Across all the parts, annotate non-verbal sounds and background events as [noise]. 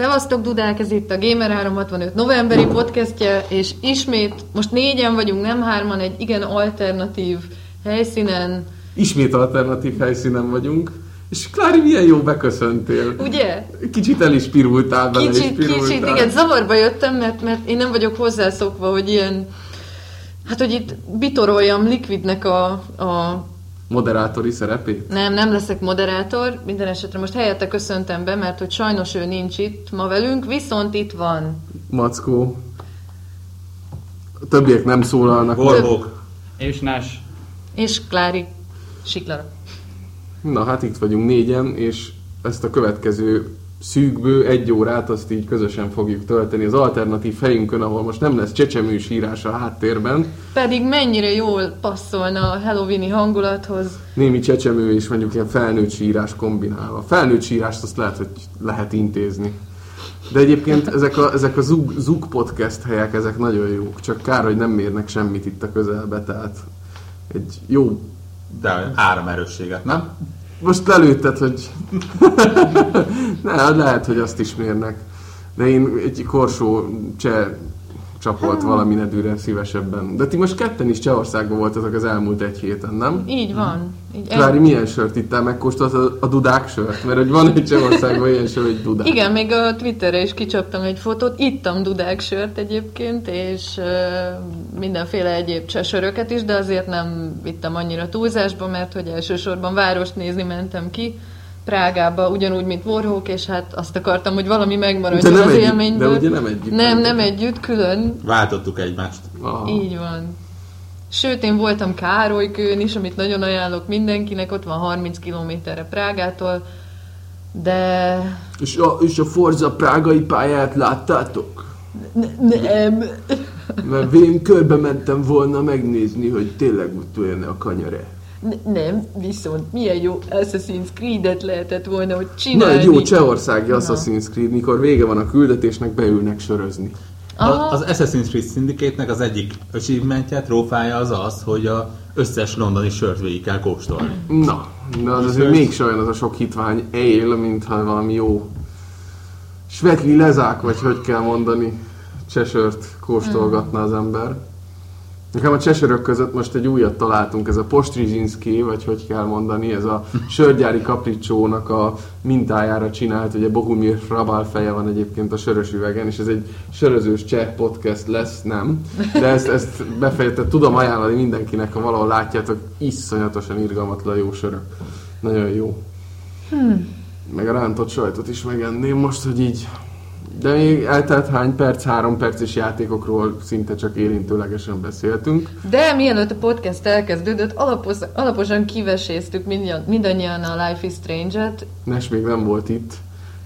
Szevasztok Dudák, ez itt a Gamer365 novemberi podcastje, és ismét, most négyen vagyunk, nem hárman, egy igen alternatív helyszínen. Ismét alternatív helyszínen vagyunk. És Klári, milyen jó beköszöntél. Ugye? Kicsit el is pirultál bele, Kicsit, is pirultál. kicsit, igen, zavarba jöttem, mert, mert én nem vagyok hozzászokva, hogy ilyen, hát hogy itt bitoroljam Liquidnek a, a Moderátori szerepét? Nem, nem leszek moderátor, minden esetre most helyette köszöntem be, mert hogy sajnos ő nincs itt ma velünk, viszont itt van. Mackó. A többiek nem szólalnak. Borbók. És Nás. És Klári Siklara. Na hát itt vagyunk négyen, és ezt a következő szűkbő egy órát azt így közösen fogjuk tölteni az alternatív helyünkön, ahol most nem lesz csecsemős írás a háttérben. Pedig mennyire jól passzolna a Halloweeni hangulathoz. Némi csecsemő és mondjuk ilyen felnőtt sírás kombinálva. Felnőtt sírást azt lehet, hogy lehet intézni. De egyébként ezek a, ezek a Zug, Zug podcast helyek, ezek nagyon jók. Csak kár, hogy nem mérnek semmit itt a közelbe, tehát egy jó... De áramerősséget, nem? Most lelőtted, hogy... [laughs] ne, lehet, hogy azt is mérnek. De én egy korsó cseh csapolt valami nedűre szívesebben. De ti most ketten is Csehországban voltatok az elmúlt egy héten, nem? Így van. Így Klári, milyen sört ittál? Megkóstoltad a, a dudák sört? Mert hogy van egy Csehországban ilyen sör, hogy dudák. Igen, még a Twitterre is kicsaptam egy fotót. Ittam dudák sört egyébként, és uh, mindenféle egyéb csesöröket is, de azért nem vittem annyira túlzásba, mert hogy elsősorban várost nézni mentem ki. Prágába, ugyanúgy, mint Warhawk, és hát azt akartam, hogy valami megmaradjon De nem az együtt- élményből. de ugye nem együtt Nem, nem együtt, külön. Váltottuk egymást. Aha. Így van. Sőt, én voltam Károlykőn is, amit nagyon ajánlok mindenkinek, ott van 30 kilométerre Prágától, de És a, és a Forza prágai pályát láttátok? nem. Mert én körbe mentem volna megnézni, hogy tényleg ott olyan a kanyare. N- nem, viszont milyen jó Assassin's Creed-et lehetett volna, hogy Na, csinálni. egy jó csehországi Assassin's Creed, mikor vége van a küldetésnek, beülnek sörözni. Aha. Az Assassin's Creed Syndicate-nek az egyik achievementje, trófája az az, hogy a összes londoni sört végig kell kóstolni. Na, de az azért mégse olyan az a sok hitvány él, mintha valami jó svetli lezák, vagy hogy kell mondani, csesört kóstolgatna az ember. Nekem a csesörök között most egy újat találtunk, ez a Postrizsinski, vagy hogy kell mondani, ez a sörgyári kapricsónak a mintájára csinált, ugye Bohumir Rabal feje van egyébként a sörös üvegen, és ez egy sörözős cseh podcast lesz, nem? De ezt, ezt befejezte, tudom ajánlani mindenkinek, ha valahol látjátok, iszonyatosan irgalmatlan jó sörök. Nagyon jó. Meg a rántott sajtot is megenném most, hogy így de még eltelt hány perc, három perces játékokról szinte csak érintőlegesen beszéltünk. De mielőtt a podcast elkezdődött, alapos, alaposan kiveséztük mindannyian, mindannyian a Life is Strange-et. Nes még nem volt itt.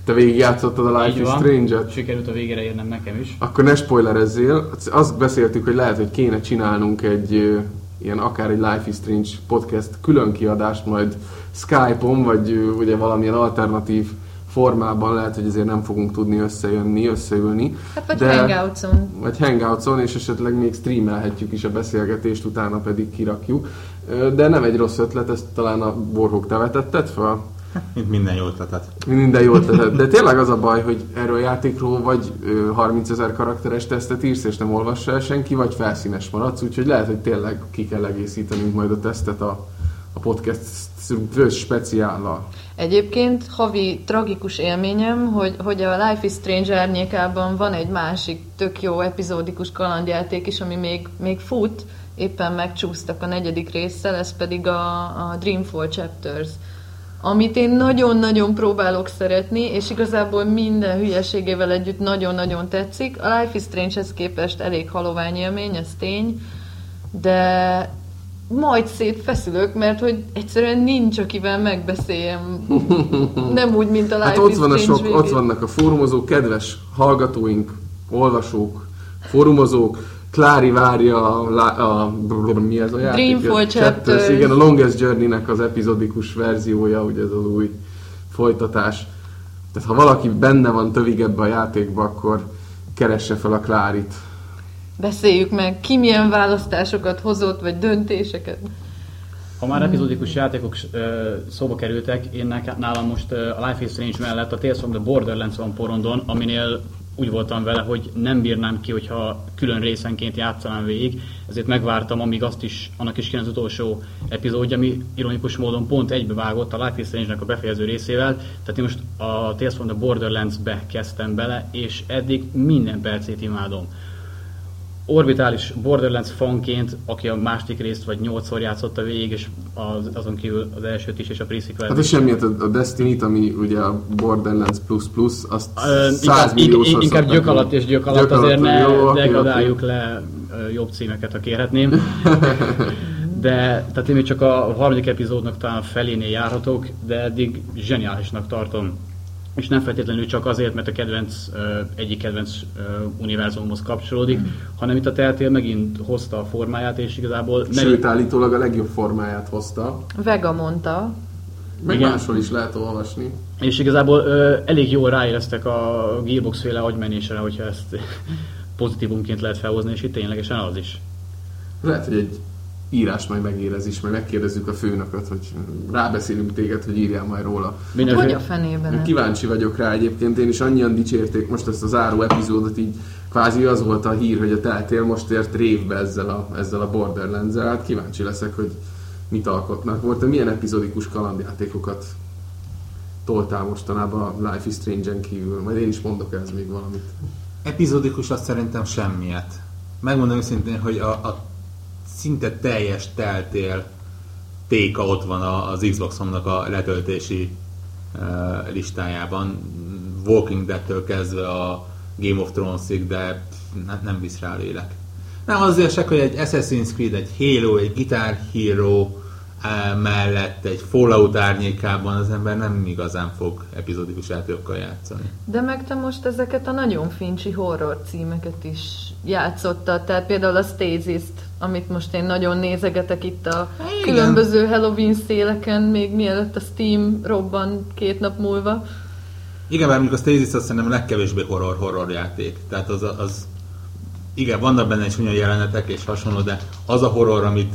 Te végigjátszottad a Life Így is van. Strange-et? Sikerült a végére érnem nekem is. Akkor ne spoilerezzél. Azt beszéltük, hogy lehet, hogy kéne csinálnunk egy ilyen akár egy Life is Strange podcast külön kiadást majd Skype-on, vagy ugye valamilyen alternatív formában lehet, hogy ezért nem fogunk tudni összejönni, összeülni. Hát vagy De- Hangoutson. vagy Hangoutson, és esetleg még streamelhetjük is a beszélgetést, utána pedig kirakjuk. De nem egy rossz ötlet, ezt talán a Borhók te vetetted fel? Mint minden jó ötletet. Minden jól tetted. De tényleg az a baj, hogy erről a játékról vagy ö, 30 ezer karakteres tesztet írsz, és nem olvassa el senki, vagy felszínes maradsz, úgyhogy lehet, hogy tényleg ki kell egészítenünk majd a tesztet a, a podcast speciállal. Egyébként havi tragikus élményem, hogy, hogy a Life is Strange árnyékában van egy másik tök jó epizódikus kalandjáték is, ami még, még fut, éppen megcsúsztak a negyedik résszel, ez pedig a, a Dreamfall Chapters amit én nagyon-nagyon próbálok szeretni, és igazából minden hülyeségével együtt nagyon-nagyon tetszik. A Life is Strange-hez képest elég halovány élmény, ez tény, de majd szétfeszülök, mert hogy egyszerűen nincs, akivel megbeszéljem. Nem úgy, mint a Life Hát ott, van a sok, végén. ott vannak a fórumozók, kedves hallgatóink, olvasók, fórumozók, Klári várja a, lá- a, mi ez a játék? Dreamfall Chapters. Igen, a Longest Journey-nek az epizodikus verziója, ugye ez az új folytatás. Tehát ha valaki benne van tövig ebbe a játékba, akkor keresse fel a Klárit. Beszéljük meg, ki milyen választásokat hozott, vagy döntéseket. Ha már epizódikus játékok szóba kerültek, én nálam most a Life is Strange mellett a Tales from the Borderlands van porondon, aminél úgy voltam vele, hogy nem bírnám ki, hogyha külön részenként játszanám végig, ezért megvártam, amíg azt is, annak is kijön az utolsó epizódja, ami ironikus módon pont egybevágott a Life is Strange-nek a befejező részével, tehát én most a Tales from the Borderlands-be kezdtem bele, és eddig minden percét imádom orbitális Borderlands fanként, aki a második részt vagy nyolcszor játszotta végig, és az, azon kívül az elsőt is, és a pre Hát és semmiért a Destiny-t, ami ugye a Borderlands plus plus, azt uh, 100 inkább, inkább gyök alatt és gyök alatt, gyök azért ne jó, degradáljuk okay, le jobb címeket, ha kérhetném. [laughs] De, tehát én még csak a harmadik epizódnak talán felénél járhatok, de eddig zseniálisnak tartom és nem feltétlenül csak azért, mert a kedvenc, egyik kedvenc univerzumhoz kapcsolódik, mm. hanem itt a Teltél megint hozta a formáját, és igazából... Sőt, megint... állítólag a legjobb formáját hozta. Vega mondta. Meg Igen. máshol is lehet olvasni. És igazából ö, elég jól ráéreztek a Gearbox féle agymenésre, hogyha ezt [laughs] pozitívumként lehet felhozni, és itt ténylegesen az is. Lehet, hogy egy írás majd megérez is, majd megkérdezzük a főnököt, hogy rábeszélünk téged, hogy írjál majd róla. Mindenféle... Hogy a fenében? Kíváncsi vagyok rá egyébként, én is annyian dicsérték most ezt az áró epizódot, így kvázi az volt a hír, hogy a teltél most ért révbe ezzel a, ezzel a borderlands -el. Hát kíváncsi leszek, hogy mit alkotnak. Volt, milyen epizódikus kalandjátékokat toltál mostanában a Life is Strange-en kívül? Majd én is mondok ez még valamit. Epizódikus azt szerintem semmiet. Megmondom őszintén, hogy a, a szinte teljes teltél téka ott van az Xbox-omnak a letöltési listájában. Walking Dead-től kezdve a Game of Thrones-ig, de nem visz rá lélek. Nem azért se, hogy egy Assassin's Creed, egy Halo, egy Guitar Hero mellett egy Fallout árnyékában az ember nem igazán fog epizódikus játékokkal játszani. De meg te most ezeket a nagyon fincsi horror címeket is játszottad, tehát például a Stasis-t, amit most én nagyon nézegetek itt a Igen. különböző Halloween széleken, még mielőtt a Steam robban két nap múlva. Igen, mert mondjuk a Stasis azt szerintem a legkevésbé horror-horror játék. Tehát az, az igen, vannak benne is olyan jelenetek és hasonló, de az a horror, amit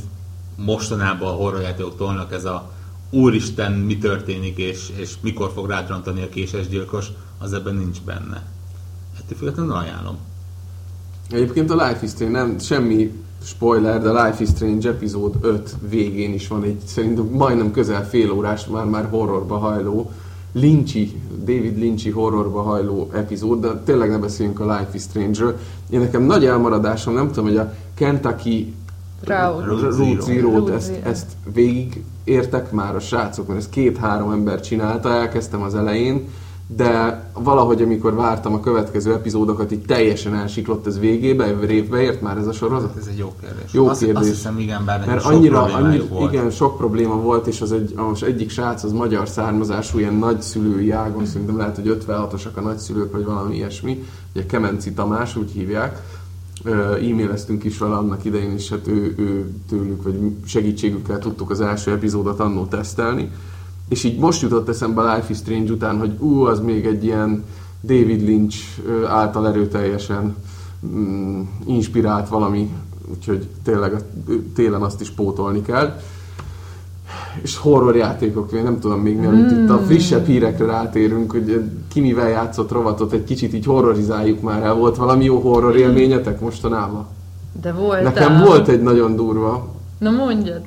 mostanában a horrorjátékok tolnak, ez a úristen, mi történik, és, és mikor fog rádrantani a késes gyilkos, az ebben nincs benne. Ettől függetlenül ajánlom. Egyébként a Life is Strange, nem semmi spoiler, de Life is Strange epizód 5 végén is van egy szerintem majdnem közel fél órás, már már horrorba hajló, Lynchy, David Lynchy horrorba hajló epizód, de tényleg ne beszéljünk a Life is Strange-ről. Én nekem nagy elmaradásom, nem tudom, hogy a Kentucky Road Zero-t, ezt, ezt végig értek már a srácok, mert ezt két-három ember csinálta, elkezdtem az elején, de valahogy amikor vártam a következő epizódokat, így teljesen elsiklott ez végébe, évbe ért már ez a sorozat? Ez egy jó kérdés. Jó azt, kérdés. Azt hiszem, igen, bár Mert annyira, annyira volt. igen, sok probléma volt, és az egy, az egyik srác az magyar származású, ilyen nagyszülői ágon, szerintem lehet, hogy 56-osak a nagyszülők, vagy valami ilyesmi, ugye Kemenci Tamás, úgy hívják, e-maileztünk is vele annak idején, és hát ő, ő tőlük, vagy segítségükkel tudtuk az első epizódot annó tesztelni. És így most jutott eszembe a Life is Strange után, hogy ú, az még egy ilyen David Lynch által erőteljesen mm, inspirált valami, úgyhogy tényleg télen azt is pótolni kell és horror játékok, én nem tudom még mielőtt mm. itt a hmm. frissebb hírekre rátérünk, hogy ki mivel játszott rovatot, egy kicsit így horrorizáljuk már el. Volt valami jó horror élményetek mostanában? De volt. Nekem volt egy nagyon durva. Na mondjad.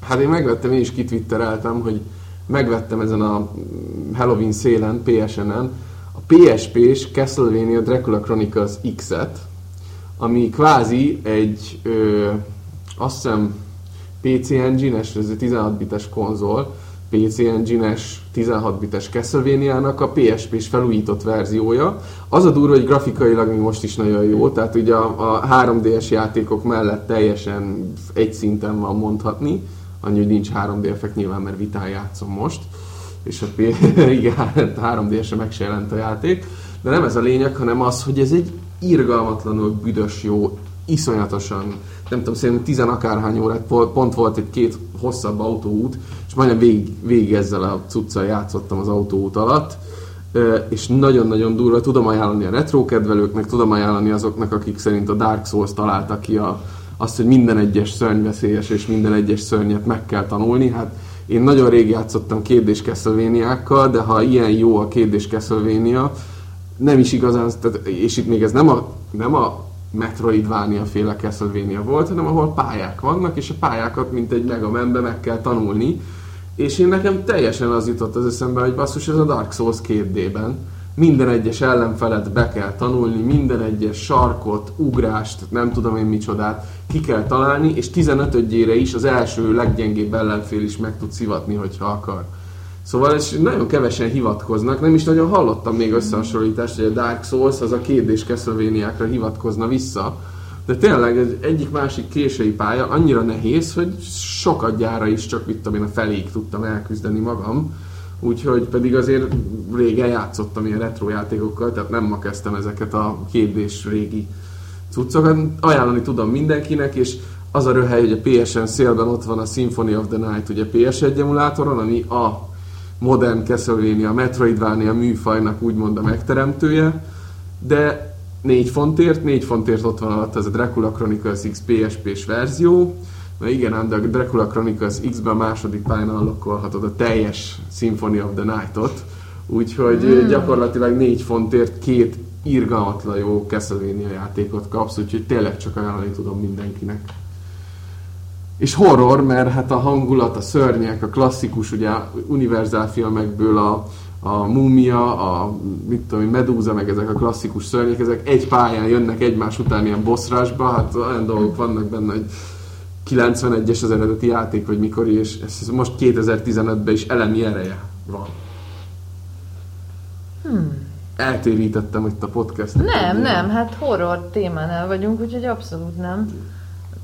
Hát én megvettem, én is kitvittereltem, hogy megvettem ezen a Halloween szélen, PSN-en, a PSP-s Castlevania Dracula Chronicles X-et, ami kvázi egy, ö, azt hiszem, PC Engine-es, ez egy 16 bites konzol, PC Engine-es 16 bites Castlevania-nak a PSP-s felújított verziója. Az a durva, hogy grafikailag még most is nagyon jó, tehát ugye a, a 3DS játékok mellett teljesen egy szinten van mondhatni, annyi, hogy nincs 3D effekt nyilván, mert vitán játszom most, és a [laughs] igen, 3D-esre meg se jelent a játék, de nem ez a lényeg, hanem az, hogy ez egy irgalmatlanul büdös jó, iszonyatosan nem tudom, szerintem tizen akárhány órát, pont volt egy két hosszabb autóút, és majdnem végig, végig ezzel a cuccal játszottam az autóút alatt, és nagyon-nagyon durva, tudom ajánlani a retro kedvelőknek, tudom ajánlani azoknak, akik szerint a Dark Souls találta ki a, azt, hogy minden egyes szörny veszélyes, és minden egyes szörnyet meg kell tanulni. Hát én nagyon rég játszottam kérdés castlevania de ha ilyen jó a kérdés Castlevania, nem is igazán, tehát, és itt még ez nem a, nem a Metroidvania féle Castlevania volt, hanem ahol pályák vannak, és a pályákat, mint egy Mega Man-be meg kell tanulni. És én nekem teljesen az jutott az eszembe, hogy basszus, ez a Dark Souls 2D-ben. Minden egyes ellenfelet be kell tanulni, minden egyes sarkot, ugrást, nem tudom én micsodát ki kell találni, és 15-ére is az első leggyengébb ellenfél is meg tud szivatni, hogyha akar. Szóval és nagyon kevesen hivatkoznak, nem is nagyon hallottam még összehasonlítást, hogy a Dark Souls az a kérdés Castlevania-kra hivatkozna vissza. De tényleg egy egyik-másik késői pálya annyira nehéz, hogy sokat gyára is csak mit tudom én a feléig tudtam elküzdeni magam. Úgyhogy pedig azért régen játszottam ilyen retro játékokkal, tehát nem ma kezdtem ezeket a kérdés régi cuccokat. Ajánlani tudom mindenkinek, és az a röhely, hogy a PSN szélben ott van a Symphony of the Night, ugye PS1 emulátoron, ami a modern Castlevania, Metroidvania műfajnak úgymond a megteremtője, de 4 fontért, 4 fontért ott van alatt ez a Dracula Chronicles X PSP-s verzió, Na igen, de a Dracula Chronicles X-ben a második pályán allokkolhatod a teljes Symphony of the Night-ot, úgyhogy mm. gyakorlatilag 4 fontért két irgalmatlan jó Castlevania játékot kapsz, úgyhogy tényleg csak ajánlani tudom mindenkinek. És horror, mert hát a hangulat, a szörnyek, a klasszikus, ugye univerzál filmekből a, a múmia, a mit tudom, medúza, meg ezek a klasszikus szörnyek, ezek egy pályán jönnek egymás után ilyen bossrásba, hát olyan dolgok vannak benne, hogy 91-es az eredeti játék, vagy mikor, és ez most 2015-ben is elemi ereje van. Hmm. Eltérítettem itt a podcast. Nem, nem, hát horror témánál vagyunk, úgyhogy abszolút nem.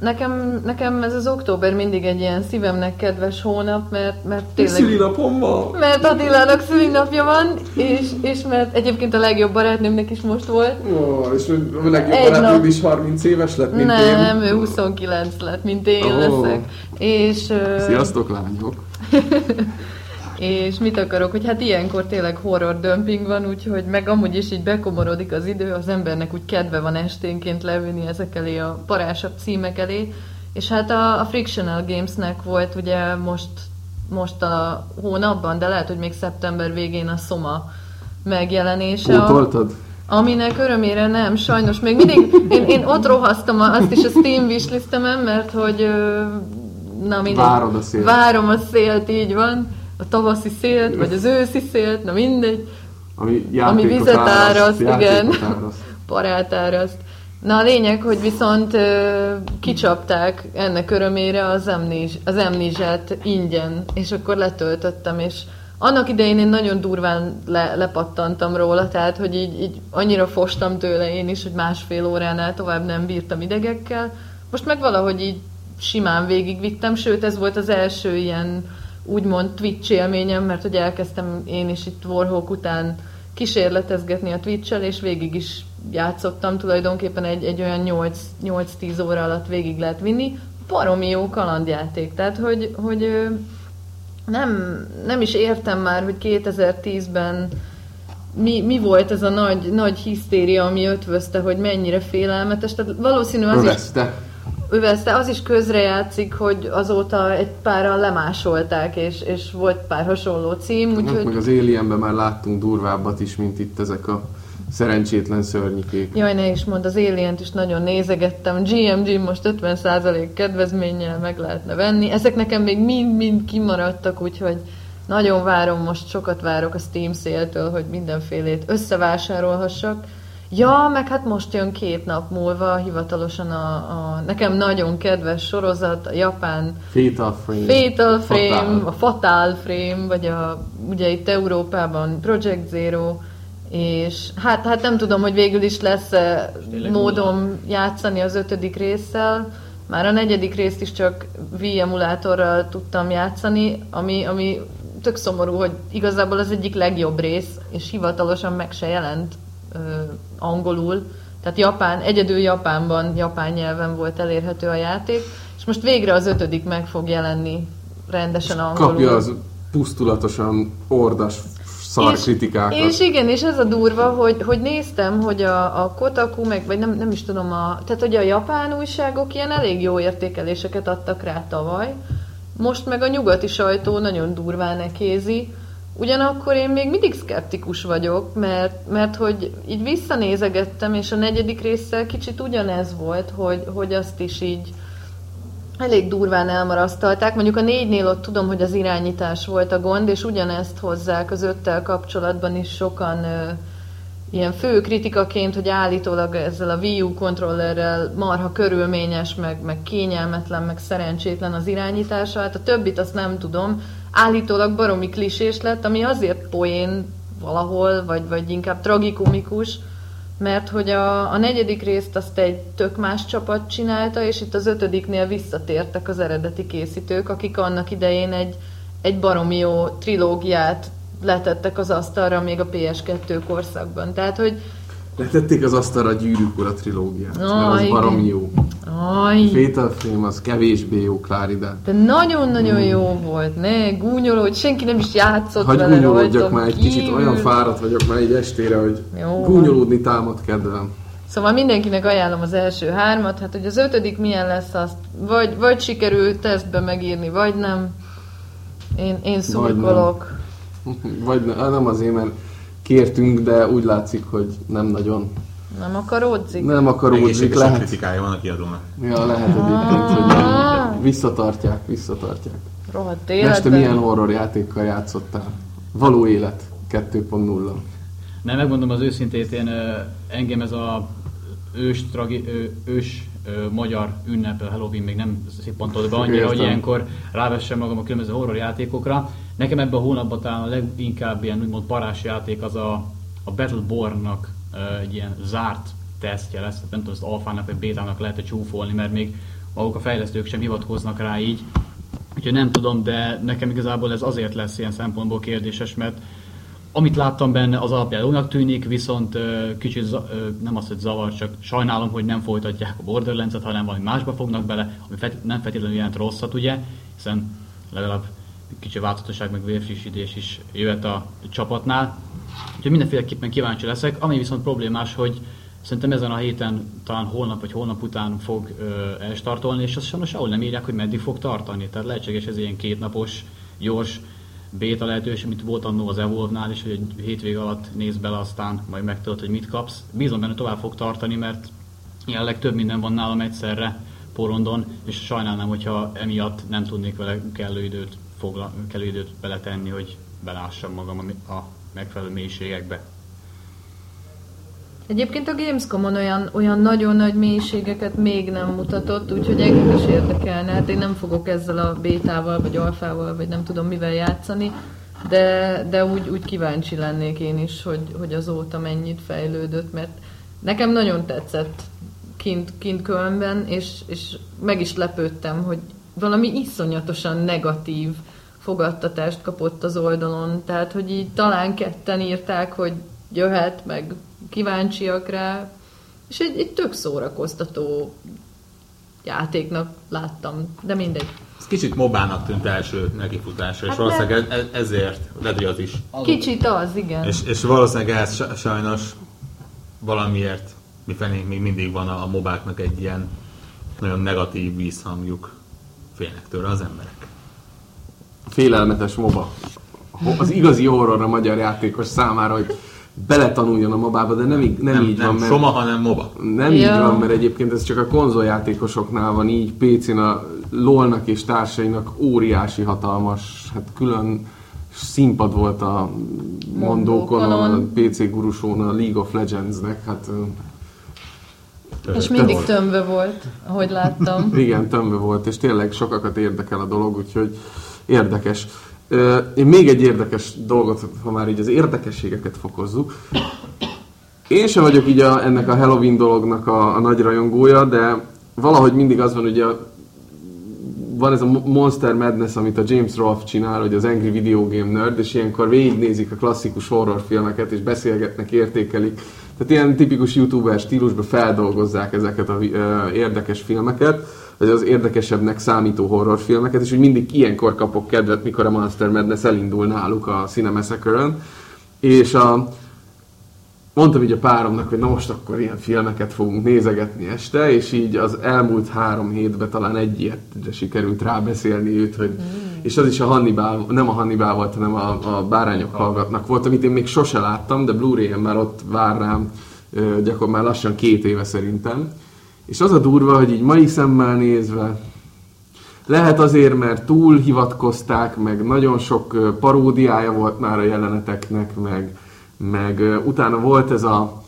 Nekem, nekem ez az október mindig egy ilyen szívemnek kedves hónap, mert, mert tényleg... Szülinapom van! Mert Attilának szülinapja van, és, és mert egyébként a legjobb barátnőmnek is most volt. Ó, és a legjobb egy barátnőm nap... is 30 éves lett, mint Nem, én? Nem, ő 29 lett, mint én oh. leszek. És, Sziasztok, lányok! [laughs] És mit akarok, hogy hát ilyenkor tényleg horror dömping van, úgyhogy meg amúgy is így bekomorodik az idő, az embernek úgy kedve van esténként leülni ezek elé a parásabb címek elé. És hát a, a Frictional Gamesnek volt ugye most, most a hónapban, de lehet, hogy még szeptember végén a Soma megjelenése. Pótoltad? Aminek örömére nem, sajnos még mindig, én, én ott rohasztom azt is a Steam wishlistemen, mert hogy na mindegy. Várod a szélt. Várom a szélt, így van a tavaszi szélt, vagy az őszi szélt, na mindegy. Ami, ami vizet áraszt, igen. [laughs] Parát áraszt. Na a lényeg, hogy viszont ö, kicsapták ennek örömére az, amníz, az amnízsát ingyen, és akkor letöltöttem, és annak idején én nagyon durván le, lepattantam róla, tehát hogy így, így annyira fostam tőle én is, hogy másfél óránál tovább nem bírtam idegekkel. Most meg valahogy így simán végigvittem, sőt ez volt az első ilyen úgymond Twitch élményem, mert hogy elkezdtem én is itt Warhawk után kísérletezgetni a Twitch-el, és végig is játszottam tulajdonképpen egy, egy olyan 8-10 óra alatt végig lehet vinni. Baromi jó kalandjáték, tehát hogy, hogy nem, nem is értem már, hogy 2010-ben mi, mi volt ez a nagy, nagy hisztéria, ami ötvözte, hogy mennyire félelmetes. Tehát valószínű az Öveszte. is övezte, az is közrejátszik, hogy azóta egy páran lemásolták, és, és volt pár hasonló cím. Hát úgyhogy... Meg az Alienben már láttunk durvábbat is, mint itt ezek a szerencsétlen szörnyikék. Jaj, ne is mond, az alien is nagyon nézegettem. GMG most 50% kedvezménnyel meg lehetne venni. Ezek nekem még mind-mind kimaradtak, úgyhogy nagyon várom, most sokat várok a Steam széltől, hogy mindenfélét összevásárolhassak. Ja, meg hát most jön két nap múlva hivatalosan a, a nekem nagyon kedves sorozat, a japán Fatal Frame, Fatal Frame Fatal. a Fatal Frame, vagy a, ugye itt Európában Project Zero, és hát, hát nem tudom, hogy végül is lesz -e módom játszani az ötödik résszel, már a negyedik részt is csak Wii emulátorral tudtam játszani, ami, ami tök szomorú, hogy igazából az egyik legjobb rész, és hivatalosan meg se jelent angolul, tehát Japán, egyedül Japánban, japán nyelven volt elérhető a játék, és most végre az ötödik meg fog jelenni rendesen angolul. Kapja az pusztulatosan ordas szar és, kritikákat. És igen, és ez a durva, hogy, hogy néztem, hogy a, a Kotaku, meg, vagy nem, nem is tudom, a, tehát hogy a japán újságok ilyen elég jó értékeléseket adtak rá tavaly, most meg a nyugati sajtó nagyon durván nekézi, Ugyanakkor én még mindig szkeptikus vagyok, mert, mert hogy így visszanézegettem, és a negyedik résszel kicsit ugyanez volt, hogy, hogy azt is így elég durván elmarasztalták. Mondjuk a négynél ott tudom, hogy az irányítás volt a gond, és ugyanezt hozzák az öttel kapcsolatban is sokan ö, ilyen fő kritikaként, hogy állítólag ezzel a Wii U kontrollerrel marha körülményes, meg, meg kényelmetlen, meg szerencsétlen az irányítása. Hát a többit azt nem tudom. Állítólag baromi klisés lett, ami azért poén valahol, vagy, vagy inkább tragikomikus, mert hogy a, a negyedik részt azt egy tök más csapat csinálta, és itt az ötödiknél visszatértek az eredeti készítők, akik annak idején egy, egy baromi jó trilógiát letettek az asztalra még a PS2 korszakban. Tehát, hogy Letették az asztalra a gyűrűk ura trilógiát, Ah, mert az igen. baromi jó. aj, Fatal Frame az kevésbé jó, Klárida. de nagyon-nagyon jó volt, ne gúnyolódj, senki nem is játszott Hagy vele gúnyolódjak már egy kicsit, olyan fáradt vagyok már egy estére, hogy Jó. gúnyolódni támad kedvem. Szóval mindenkinek ajánlom az első hármat, hát hogy az ötödik milyen lesz, azt vagy, vagy sikerül tesztbe megírni, vagy nem. Én, én szurkolok. Vagy ne, nem azért, mert kértünk, de úgy látszik, hogy nem nagyon. Nem akaródzik? Nem akaródzik, lehet. kritikája van a kiadónak. Ja, lehet egyébként, hogy nem. Visszatartják, visszatartják. Rohadt Este életben. milyen horror játékkal játszottál? Való élet 2.0. Nem, megmondom az őszintét, én engem ez a ős, tragi, ős ö, magyar ünnep, a Halloween még nem szippantott be annyira, Értem. hogy ilyenkor rávessem magam a különböző horror játékokra. Nekem ebben a hónapban talán a leginkább ilyen úgymond parás játék az a, a Battleborn-nak egy ilyen zárt tesztje lesz, tehát nem tudom, ezt alfának vagy bétának lehet csúfolni, mert még maguk a fejlesztők sem hivatkoznak rá így. Úgyhogy nem tudom, de nekem igazából ez azért lesz ilyen szempontból kérdéses, mert amit láttam benne, az alapján jónak tűnik, viszont kicsit nem az, hogy zavar, csak sajnálom, hogy nem folytatják a Borderlands-et, hanem valami másba fognak bele, ami nem feltétlenül jelent rosszat, ugye, hiszen legalább kicsi változatosság meg vérfrissítés is jöhet a csapatnál. Úgyhogy mindenféleképpen kíváncsi leszek. Ami viszont problémás, hogy szerintem ezen a héten, talán holnap vagy holnap után fog ö, elstartolni, és azt sajnos sehol nem írják, hogy meddig fog tartani. Tehát lehetséges ez ilyen kétnapos, gyors béta lehetőség, mint volt annó az Evolve-nál is, hogy egy hétvég alatt néz bele, aztán majd megtudod, hogy mit kapsz. Bízom benne tovább fog tartani, mert jelenleg több minden van nálam egyszerre porondon, és sajnálnám, hogyha emiatt nem tudnék vele kellő időt, fogla, kellő időt beletenni, hogy belássam magam a, a megfelelő mélységekbe. Egyébként a Gamescom-on olyan, olyan nagyon nagy mélységeket még nem mutatott, úgyhogy engem is érdekelne. Hát én nem fogok ezzel a bétával, vagy alfával, vagy nem tudom mivel játszani, de, de úgy, úgy kíváncsi lennék én is, hogy, hogy azóta mennyit fejlődött, mert nekem nagyon tetszett kint, kint Kölnben, és, és meg is lepődtem, hogy valami iszonyatosan negatív fogadtatást kapott az oldalon. Tehát, hogy így talán ketten írták, hogy jöhet, meg kíváncsiak rá, és egy, egy tök szórakoztató játéknak láttam, de mindegy. Ez kicsit mobának tűnt első nekifutásra, és Hát valószínűleg ez, ez- ezért, lehet, hogy az is. Kicsit az, igen. És, és valószínűleg ez sa- sajnos valamiért mifelé még mindig van a, a mobáknak egy ilyen nagyon negatív vízhangjuk. Félnek tőle az emberek. Félelmetes moba. Az igazi horror a magyar játékos számára, hogy beletanuljon a mobába, de nem, így- nem, Nem, így nem van, mert... soma, hanem moba. Nem így Ja. van, mert egyébként ez csak a konzoljátékosoknál van így, PC-n a LOL-nak és társainak óriási hatalmas, hát külön színpad volt a mondókon, a. PC gurusón, a League of Legends-nek, hát És mindig tömve volt, ahogy láttam. igen, tömve volt, és tényleg sokakat érdekel a dolog, úgyhogy érdekes. Én még egy érdekes dolgot, ha már így az érdekességeket fokozzuk. Én sem vagyok így a, ennek a Halloween dolognak a, a nagy rajongója, de valahogy mindig az van, ugye van ez a Monster Madness, amit a James Rolfe csinál, hogy az Angry Video Game Nerd, és ilyenkor végignézik a klasszikus horrorfilmeket, és beszélgetnek, értékelik. Tehát ilyen tipikus youtuber stílusban feldolgozzák ezeket a ö, érdekes filmeket, vagy az érdekesebbnek számító horrorfilmeket, és úgy mindig ilyenkor kapok kedvet, mikor a Monster Madness elindul náluk a Cinemassacre-ön. És a, mondtam így a páromnak, hogy na most akkor ilyen filmeket fogunk nézegetni este, és így az elmúlt három hétben talán egy ilyet sikerült rábeszélni őt, hogy mm. és az is a Hannibal, nem a Hannibal volt, hanem a, a Bárányok hallgatnak volt, amit én még sose láttam, de Blu-ray-en már ott vár rám, gyakorlatilag már lassan két éve szerintem. És az a durva, hogy így mai szemmel nézve, lehet azért, mert túl hivatkozták, meg nagyon sok paródiája volt már a jeleneteknek, meg, meg utána volt ez a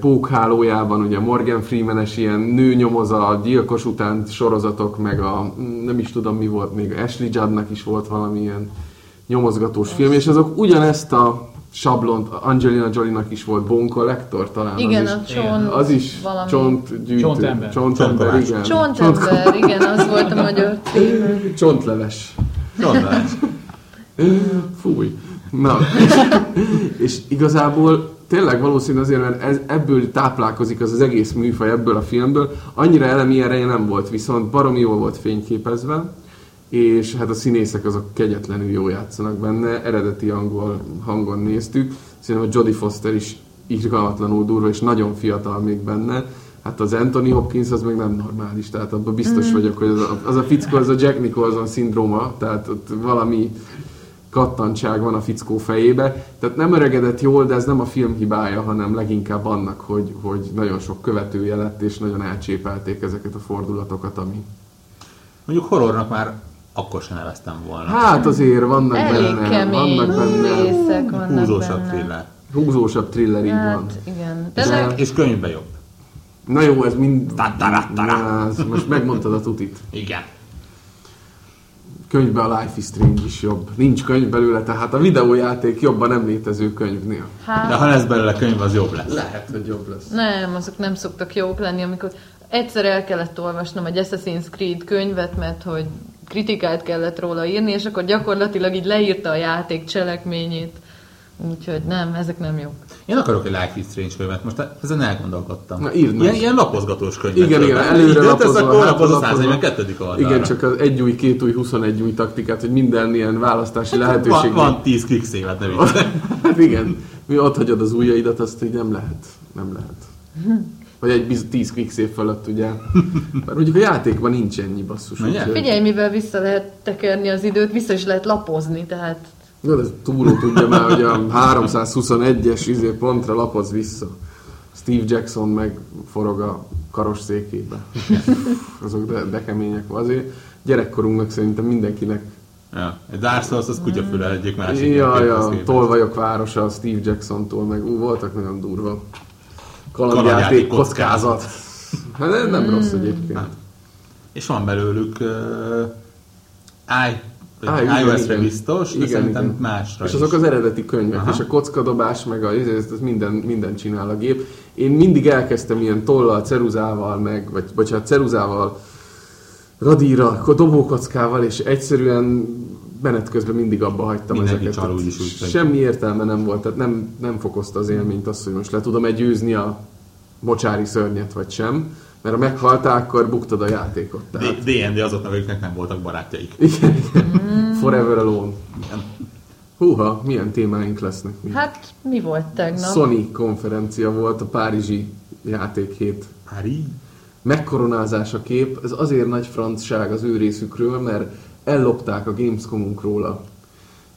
pókhálójában, ugye Morgan Freeman-es ilyen nő nyomoz a gyilkos után sorozatok, meg a nem is tudom mi volt, még Ashley Juddnak is volt valamilyen nyomozgatós film, és azok ugyanezt a sablont, Angelina Jolie-nak is volt Bone Collector talán. Igen, az a is, csont az is valami. csontgyűjtő. Csontember. Csontember, igen. Csontember, igen, az volt a magyar cím. Csontleves. Gondolás. Fúj. Na, és, és igazából tényleg valószínű azért, mert ez, ebből táplálkozik az az egész műfaj, ebből a filmből. Annyira elemi ereje nem volt, viszont baromi jól volt fényképezve, és hát a színészek azok kegyetlenül jól játszanak benne, eredeti angol hangon néztük. Szerintem a Jodie Foster is irgalmatlanul durva, és nagyon fiatal még benne. Hát az Anthony Hopkins az meg nem normális, tehát abban biztos vagyok, hogy az a, az a fickó, az a Jack Nicholson szindróma, tehát ott valami kattantság van a fickó fejébe. Tehát nem öregedett jól, de ez nem a film hibája, hanem leginkább annak, hogy, hogy nagyon sok követője lett, és nagyon elcsépelték ezeket a fordulatokat, ami... Mondjuk horrornak már akkor sem neveztem volna. Hát azért vannak Elég benne, kemény vannak benne részek vannak Húzósabb benne. thriller. húzósabb thriller, így van. Hát, igen. De De- És könyvben jobb. Na jó, ez mind... Na, ez most megmondtad a tutit. Igen. Könyvben a Life is Strange is jobb. Nincs könyv belőle, tehát a videójáték jobb a nem létező könyvnél. De hát, ha lesz belőle könyv, az jobb lesz. Lehet, hogy jobb lesz. nem, azok nem szoktak jók lenni, amikor egyszer el kellett olvasnom egy Assassin's Creed könyvet, mert hogy kritikát kellett róla írni, és akkor gyakorlatilag így leírta a játék cselekményét. Úgyhogy nem, ezek nem jók. Én akarok egy Life is Strange könyvet, most ezen elgondolkodtam. Na, írd ilyen, ilyen lapozgatós könyvet. Igen, igen, előre lapozva, akkor hátra lapozol a lapozva. 142. oldalra. Igen, csak az egy új, két új, 21 új taktikát, hogy minden ilyen választási lehetőség. van, van 10 quicksave-et, ne viccelj. Hát igen, mi ott hagyod az ujjaidat, azt így nem lehet. Nem lehet. [laughs] Vagy egy biz- 10 quicksave fölött, ugye. [laughs] Mert mondjuk a játékban nincs ennyi basszus. Ugye? Figyelj, mivel vissza lehet tekerni az időt, vissza is lehet lapozni, tehát Jó, ez túló tudja már, hogy a 321-es izé pontra lapoz vissza. Steve Jackson meg forog a karos székébe. [laughs] Azok de, de kemények. Azért gyerekkorunknak szerintem mindenkinek Ja, egy Dark Souls az kutyafüle egyik másik. Ja, ja, tolvajok városa a Steve Jackson-tól, meg ú, voltak nagyon durva. Kalandjáték kockázat. Hát nem, nem rossz egyébként. Hát. És van belőlük uh, i, igen, iOS-re igen. biztos, de Igen, szerintem igen. másra És is. azok az eredeti könyvek, Aha. és a kockadobás, meg a, ez, ez minden, minden csinál a gép. Én mindig elkezdtem ilyen tollal, ceruzával, meg, vagy bocsánat, ceruzával, radíra, dobókockával, és egyszerűen menet közben mindig abba hagytam Mindenki ezeket. csal úgyis úgy, Semmi értelme nem volt, tehát nem, nem fokozta az élményt azt, hogy most le tudom-e győzni a mocsári szörnyet, vagy sem. Mert ha meghaltál, akkor buktad a játékot. Tehát, D&D azoknak, akiknek nem voltak barátjaik. igen, igen. Forever Alone. Húha, milyen témáink lesznek. még. hát mi volt tegnap? Sony konferencia volt, a Párizsi játékhét. Pári? Megkoronázás a kép, ez azért nagy francság az ő részükről, mert ellopták a Gamescomunkról a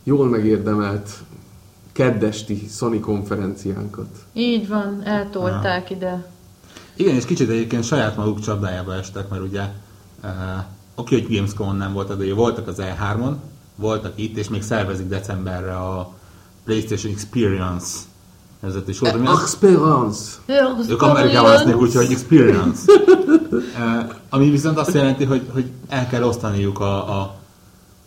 jól megérdemelt keddesti Sony konferenciánkat. Így van, eltolták ide. Igen, és kicsit egyébként saját maguk csapdájába estek, mert ugye uh, oké, hogy Gamescom nem volt, de voltak az E3-on, voltak itt, és még szervezik decemberre a PlayStation Experience nevezetű sor, az, Experience! ők Amerikában lesznek, úgyhogy Experience. uh, [laughs] ami viszont azt jelenti, hogy, hogy el kell osztaniuk a, a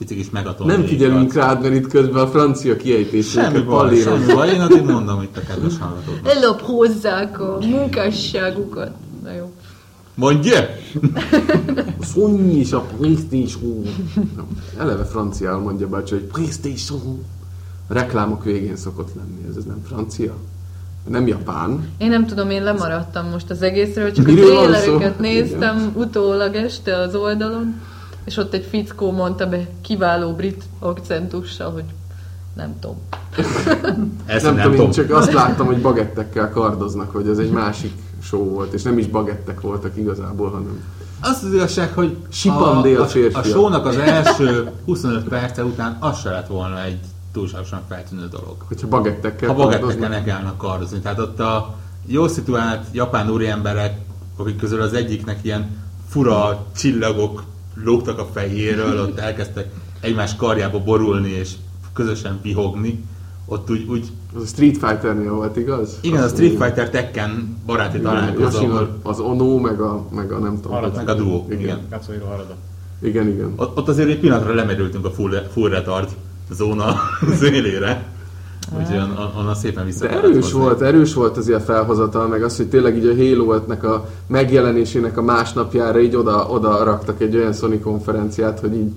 picik is megatolni. Nem figyelünk rád, mert itt közben a francia kiejtéseket Semmi baj, semmi baj, én addig mondom itt a kedves hallgatóknak. Ellophozzák a munkásságukat. Na jó. Mondja! Sony és a Playstation. Eleve franciául mondja bácsi, hogy Playstation. A reklámok végén szokott lenni, ez, ez nem francia. Nem japán. Én nem tudom, én lemaradtam most az egészről, csak Miről a trélereket néztem utólag este az oldalon, és ott egy fickó mondta be kiváló brit akcentussal, hogy Nem tudom. Ezt nem, nem, tudom, tudom. én csak azt láttam, hogy bagettekkel kardoznak, hogy ez egy másik show volt, és nem is bagettek voltak igazából, hanem Az az igazság, hogy Sipandél a, a, a férfiak. shownak az első 25 perce után az se lett volna egy túlságosan feltűnő dolog. hogyha bagettekkel Ha bagettekkel nekiállnak kardozni. Tehát ott a jó szituált japán úriemberek, akik közül az egyiknek ilyen fura csillagok lógtak a fejéről, ott elkezdtek egymás karjába borulni és közösen vihogni. Ott úgy, úgy Az a Street Fighternél volt, igaz? igen, a Azt Street mondom. Fighter Tekken baráti találkozó, ahol- az Ono, meg a, meg a nem tudom. Harada. meg a duó. Igen. Igen. Katsuhiro Harada. Igen, igen. Ott, ott azért egy pillanatra lemerültünk a full, full retard zóna szélére. Úgyhogy on, on, onnan szépen vissza De erős hozni. volt, erős volt az ilyen felhozatal, meg az, hogy tényleg így a Halo 5-nek a megjelenésének a másnapjára így oda, oda raktak egy olyan Sony konferenciát, hogy így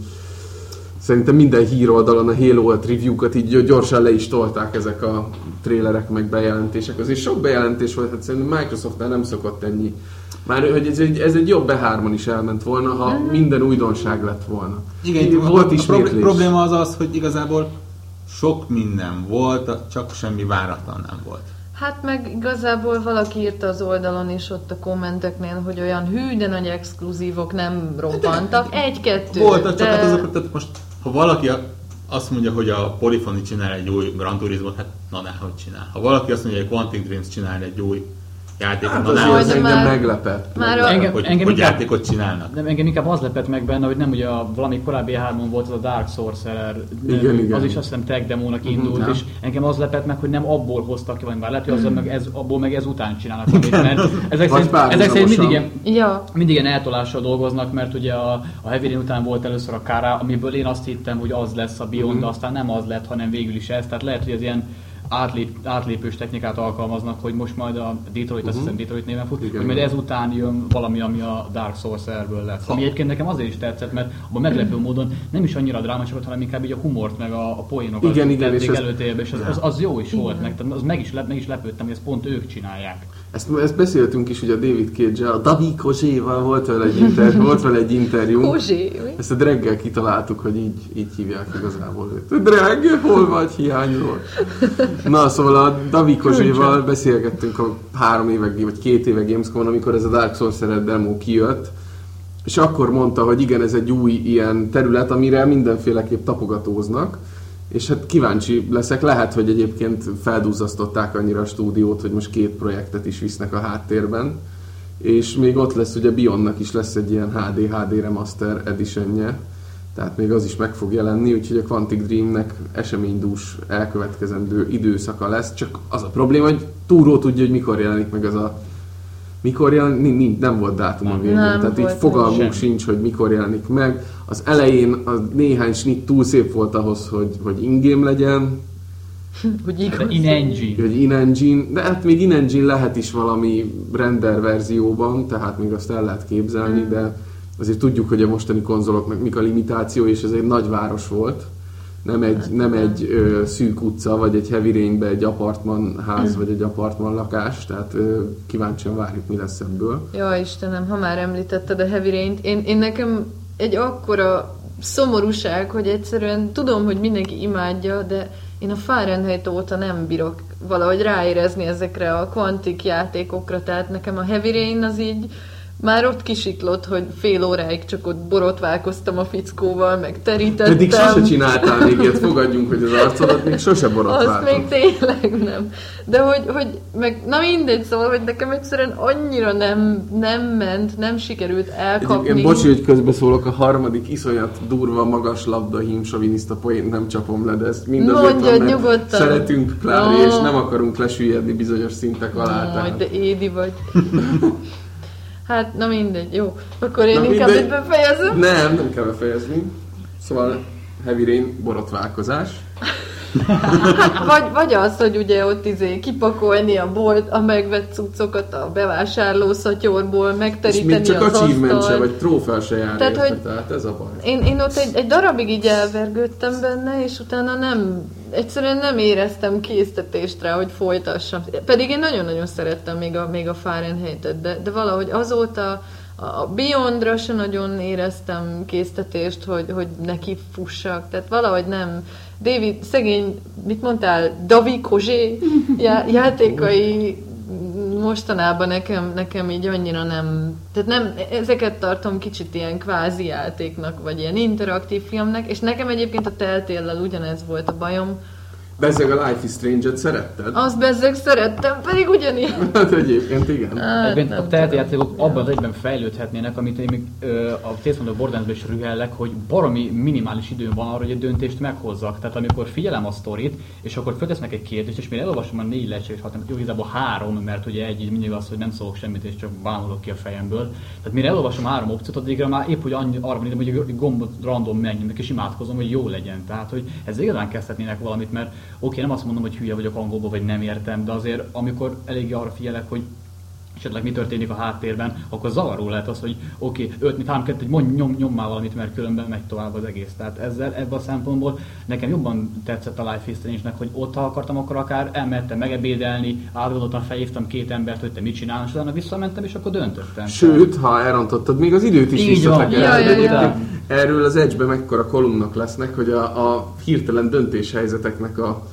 szerintem minden híroldalon a Halo 5 review-kat így gyorsan le is tolták ezek a trélerek meg bejelentések. Azért sok bejelentés volt, hát szerintem Microsoftnál nem szokott ennyi. Már hogy ez egy, ez egy jobb B3-on is elment volna, ha minden újdonság lett volna. Igen, volt a, is a probl- probléma az az, hogy igazából sok minden volt, csak semmi váratlan nem volt. Hát meg igazából valaki írta az oldalon is ott a kommenteknél, hogy olyan hű, de nagy exkluzívok nem robbantak. Egy-kettő. Voltak, csak de... hát azok, tehát most, ha valaki azt mondja, hogy a Polyphony csinál egy új Gran Turismo-t, hát na ne, hogy csinál. Ha valaki azt mondja, hogy a Quantic Dreams csinál egy új játékot, Hát de hogy, engem már- meglepett. már meglepett. a- Engem- hogy, engem hogy inkább- játékot csinálnak. De engem inkább az lepett meg benne, hogy nem ugye a valami korábbi E3-on volt az a Dark Sorcerer, Igen, az igen. is azt hiszem tag demónak indult, aha. és engem az lepett meg, hogy nem abból hoztak ki, vagy bár lehet, hogy az meg ez, abból meg ez után csinálnak valamit, mert ezek szerint, ezek szerint mindig ilyen, Ja, mindig ilyen eltolással dolgoznak, mert ugye a, a Heavy Rain után volt először a Kara, amiből én azt hittem, hogy az lesz a Beyond, de aztán nem az lett, hanem végül is ez. Tehát lehet, hogy ez ilyen átlép, átlépős technikát alkalmaznak, hogy most majd a Detroit, azt hiszem Detroit néven fut, Igen. hogy majd ezután jön valami, ami a Dark Sorcererből lesz. Ami egyébként nekem azért is tetszett, mert abban meglepő módon nem is annyira drámasokat, hanem inkább így a humort, meg a, a poénokat Igen, igen, és előtérbe, és az, az, az, jó is volt, meg, tehát az meg is, lep, meg is lepődtem, hogy ezt pont ők csinálják. Ezt, ezt beszéltünk is, ugye a David cage a David Kozséval volt vele egy, interjú, volt vele egy interjú. Kozsé. Ezt a Dreggel kitaláltuk, hogy így, így hívják igazából őt. Dreg, hol vagy hiányzol? Na, szóval a David Kozséval beszélgettünk a három éve, vagy két éve Gamescom-on, amikor ez a Dark Sorcerer demo kijött, és akkor mondta, hogy igen, ez egy új ilyen terület, amire mindenféleképp tapogatóznak, és hát kíváncsi leszek, lehet, hogy egyébként feldúzzasztották annyira a stúdiót, hogy most két projektet is visznek a háttérben, és még ott lesz, ugye Bionnak is lesz egy ilyen HD, HD Remaster editionje, tehát még az is meg fog jelenni, úgyhogy a Quantic Dreamnek eseménydús elkövetkezendő időszaka lesz, csak az a probléma, hogy túró tudja, hogy mikor jelenik meg az a mikor jelenik, nem volt dátum a végén, Nem tehát így fogalmunk semmi. sincs, hogy mikor jelenik meg. Az elején a néhány snit túl szép volt ahhoz, hogy, hogy ingame legyen, [laughs] Hogy De igaz. in engine. hogy in-engine, de hát még in-engine lehet is valami render verzióban, tehát még azt el lehet képzelni, Mm. de azért tudjuk, hogy a mostani konzoloknak mik a limitáció, és ez egy nagy város volt. Nem egy, Hát nem egy ö, szűk utca, vagy egy heavy rainbe egy apartman ház, Mm. vagy egy apartman lakás, tehát ö, kíváncsian várjuk, mi lesz ebből. Ja, Istenem, ha már említetted a Heavy Rain-t, én, én nekem egy akkora szomorúság, hogy egyszerűen tudom, hogy mindenki imádja, de én a Fahrenheit óta nem bírok valahogy ráérezni ezekre a kvantik játékokra, tehát nekem a Heavy Rain az így már ott kisiklott, hogy fél óráig csak ott borotválkoztam a fickóval, meg terítettem. Pedig sose csináltál még ilyet, fogadjunk, hogy az arcodat még sose Azt még tényleg nem. De hogy, hogy meg, na mindegy, szóval, hogy nekem egyszerűen annyira nem, nem ment, nem sikerült elkapni. Egyébként bocsi, hogy közbeszólok, a harmadik iszonyat durva, magas labda hímsoviniszta poént nem csapom le, de ezt mindazért Mondjad van, mert nyugodtan. szeretünk plári, Ó. és nem akarunk lesüllyedni bizonyos szintek alá. Majd, tehát- de édi vagy. [laughs] hát, na mindegy, jó. Akkor én Na inkább mindegy. itt befejezem. Nem, nem kell befejezni. Szóval Heavy Rain borotválkozás. Vagy, vagy az, hogy ugye ott izé kipakolni a bolt, a megvett cuccokat a bevásárló szatyorból, És megteríteni még csak az achievement se, vagy trófea se jár Tehát, érte, hogy- tehát ez a baj. Én, én ott egy, egy darabig így elvergődtem benne, és utána nem, egyszerűen nem éreztem késztetést rá, hogy folytassam. Pedig én nagyon-nagyon szerettem még a, még a Fahrenheit-et, de, de valahogy azóta a Beyondra se nagyon éreztem késztetést, hogy, hogy neki fussak. Tehát valahogy nem, David, szegény, mit mondtál, Davi Kozsé já- játékai mostanában nekem, nekem így annyira nem, tehát nem, ezeket tartom kicsit ilyen kvázi játéknak, vagy ilyen interaktív filmnek, és nekem egyébként a Telltale-lel ugyanez volt a bajom, Bezzeg a Life is Strange-et szeretted? azt bezzeg szerettem, pedig ugyanilyen. [laughs] Hát egyébként igen. Hát, Egyébként a tehet tudom. játékok abban az egyben fejlődhetnének, amit én még ö, a the Borderlands-ben is rühellek, hogy baromi minimális időm van arra, hogy egy döntést meghozzak. Tehát amikor figyelem a sztorit, és akkor föltesznek egy kérdést, és mire elolvasom a négy lehetséges hat, jó, igazából három, mert ugye egy így mindig az, hogy nem szólok semmit, és csak bámulok ki a fejemből. Tehát mire elolvasom három opciót, addigra már épp hogy annyi, arra van hogy egy gombot random megnyomnak, és imádkozom, hogy jó legyen. Tehát, hogy ez igazán kezdhetnének valamit, mert oké, nem azt mondom, hogy hülye vagyok angolból, vagy nem értem, de azért amikor eléggé arra figyelek, hogy esetleg mi történik a háttérben, akkor zavaró lehet az, hogy oké, okay, 5 mit 3 2 mondj, nyom, nyom már valamit, mert különben megy tovább az egész. Tehát ezzel, ebből a szempontból nekem jobban tetszett a Life is Strange-nek, hogy ott ha akartam, akkor akár elmentem megebédelni, átgondoltam, felhívtam két embert, hogy te mit csinálsz, utána visszamentem, és akkor döntöttem. Sőt, ha elrontottad, még az időt is Így van. Ja, ja, ja. Erről az Edge-be mekkora kolumnak lesznek, hogy a, a hirtelen döntéshelyzeteknek a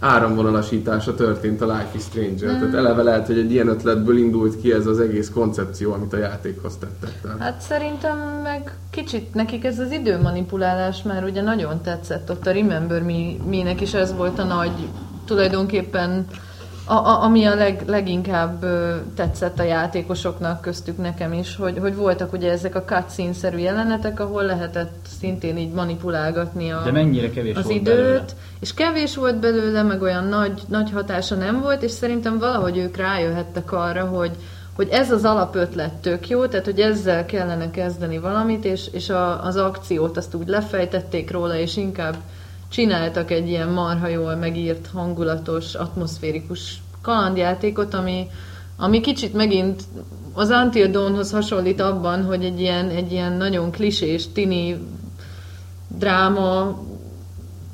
áramvonalasítása történt a Life is Stranger. Mm. Tehát eleve lehet, hogy egy ilyen ötletből indult ki ez az egész koncepció, amit a játékhoz tettek. Tehát Hát szerintem meg kicsit nekik ez az időmanipulálás már ugye nagyon tetszett. Ott a Remember Me- Me-nek is ez volt a nagy, tulajdonképpen a, a, ami a leg, leginkább ö, tetszett a játékosoknak, köztük nekem is, hogy, hogy voltak ugye ezek a cutscene-szerű jelenetek, ahol lehetett szintén így manipulálgatni a, De mennyire kevés az volt időt, belőle. és kevés volt belőle, meg olyan nagy, nagy hatása nem volt, és szerintem valahogy ők rájöhettek arra, hogy, hogy ez az alapötlet tök jó, tehát hogy ezzel kellene kezdeni valamit, és, és a, az akciót azt úgy lefejtették róla, és inkább csináltak egy ilyen marha jól megírt, hangulatos, atmoszférikus kalandjátékot, ami, ami kicsit megint az Until Dawnhoz hasonlít abban, hogy egy ilyen, egy ilyen nagyon klisés, tini dráma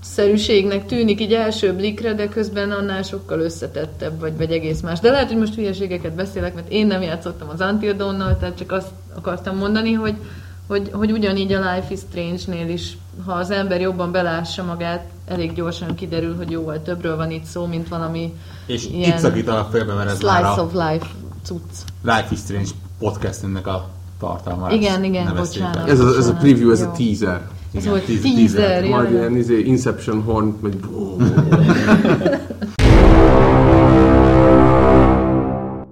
szerűségnek tűnik így első blikre, de közben annál sokkal összetettebb, vagy, vagy egész más. De lehet, hogy most hülyeségeket beszélek, mert én nem játszottam az Until Dawn-nal, tehát csak azt akartam mondani, hogy, hogy, hogy ugyanígy a Life is Strange-nél is, ha az ember jobban belássa magát, elég gyorsan kiderül, hogy jóval többről van itt szó, mint valami És ilyen itt szakítanak félbe, mert ez slice már a of life cucc. Life is Strange podcastünknek a tartalma. Igen, igen, bocsánat. ez a, ez a preview, ez a Jó. teaser. Ez volt teaser, teaser, Majd ilyen izé, Inception horn, meg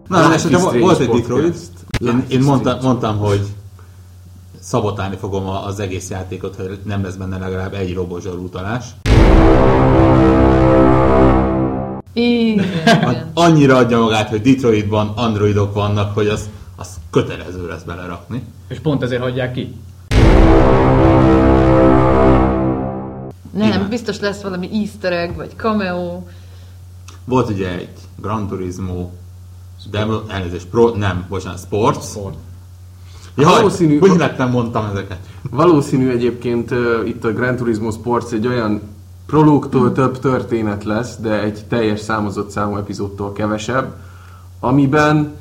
Na, és Strange volt egy. Detroit. Én, én mondtam, mondtam, hogy szabotálni fogom a- az egész játékot, hogy nem lesz benne legalább egy robozsor utalás. Igen, igen. Annyira adja magát, hogy Detroitban androidok vannak, hogy az, az kötelező lesz belerakni. És pont ezért hagyják ki. Nem, Igen. biztos lesz valami easter egg, vagy cameo. Volt ugye egy Gran Turismo, Devil, elnézést, Pro, nem, bocsánat, Sports. Sport. Jaj, Valószínű- hogy lettem mondtam ezeket. Valószínű egyébként uh, itt a Gran Turismo Sports egy olyan prológtól több történet lesz, de egy teljes számozott számú epizódtól kevesebb, amiben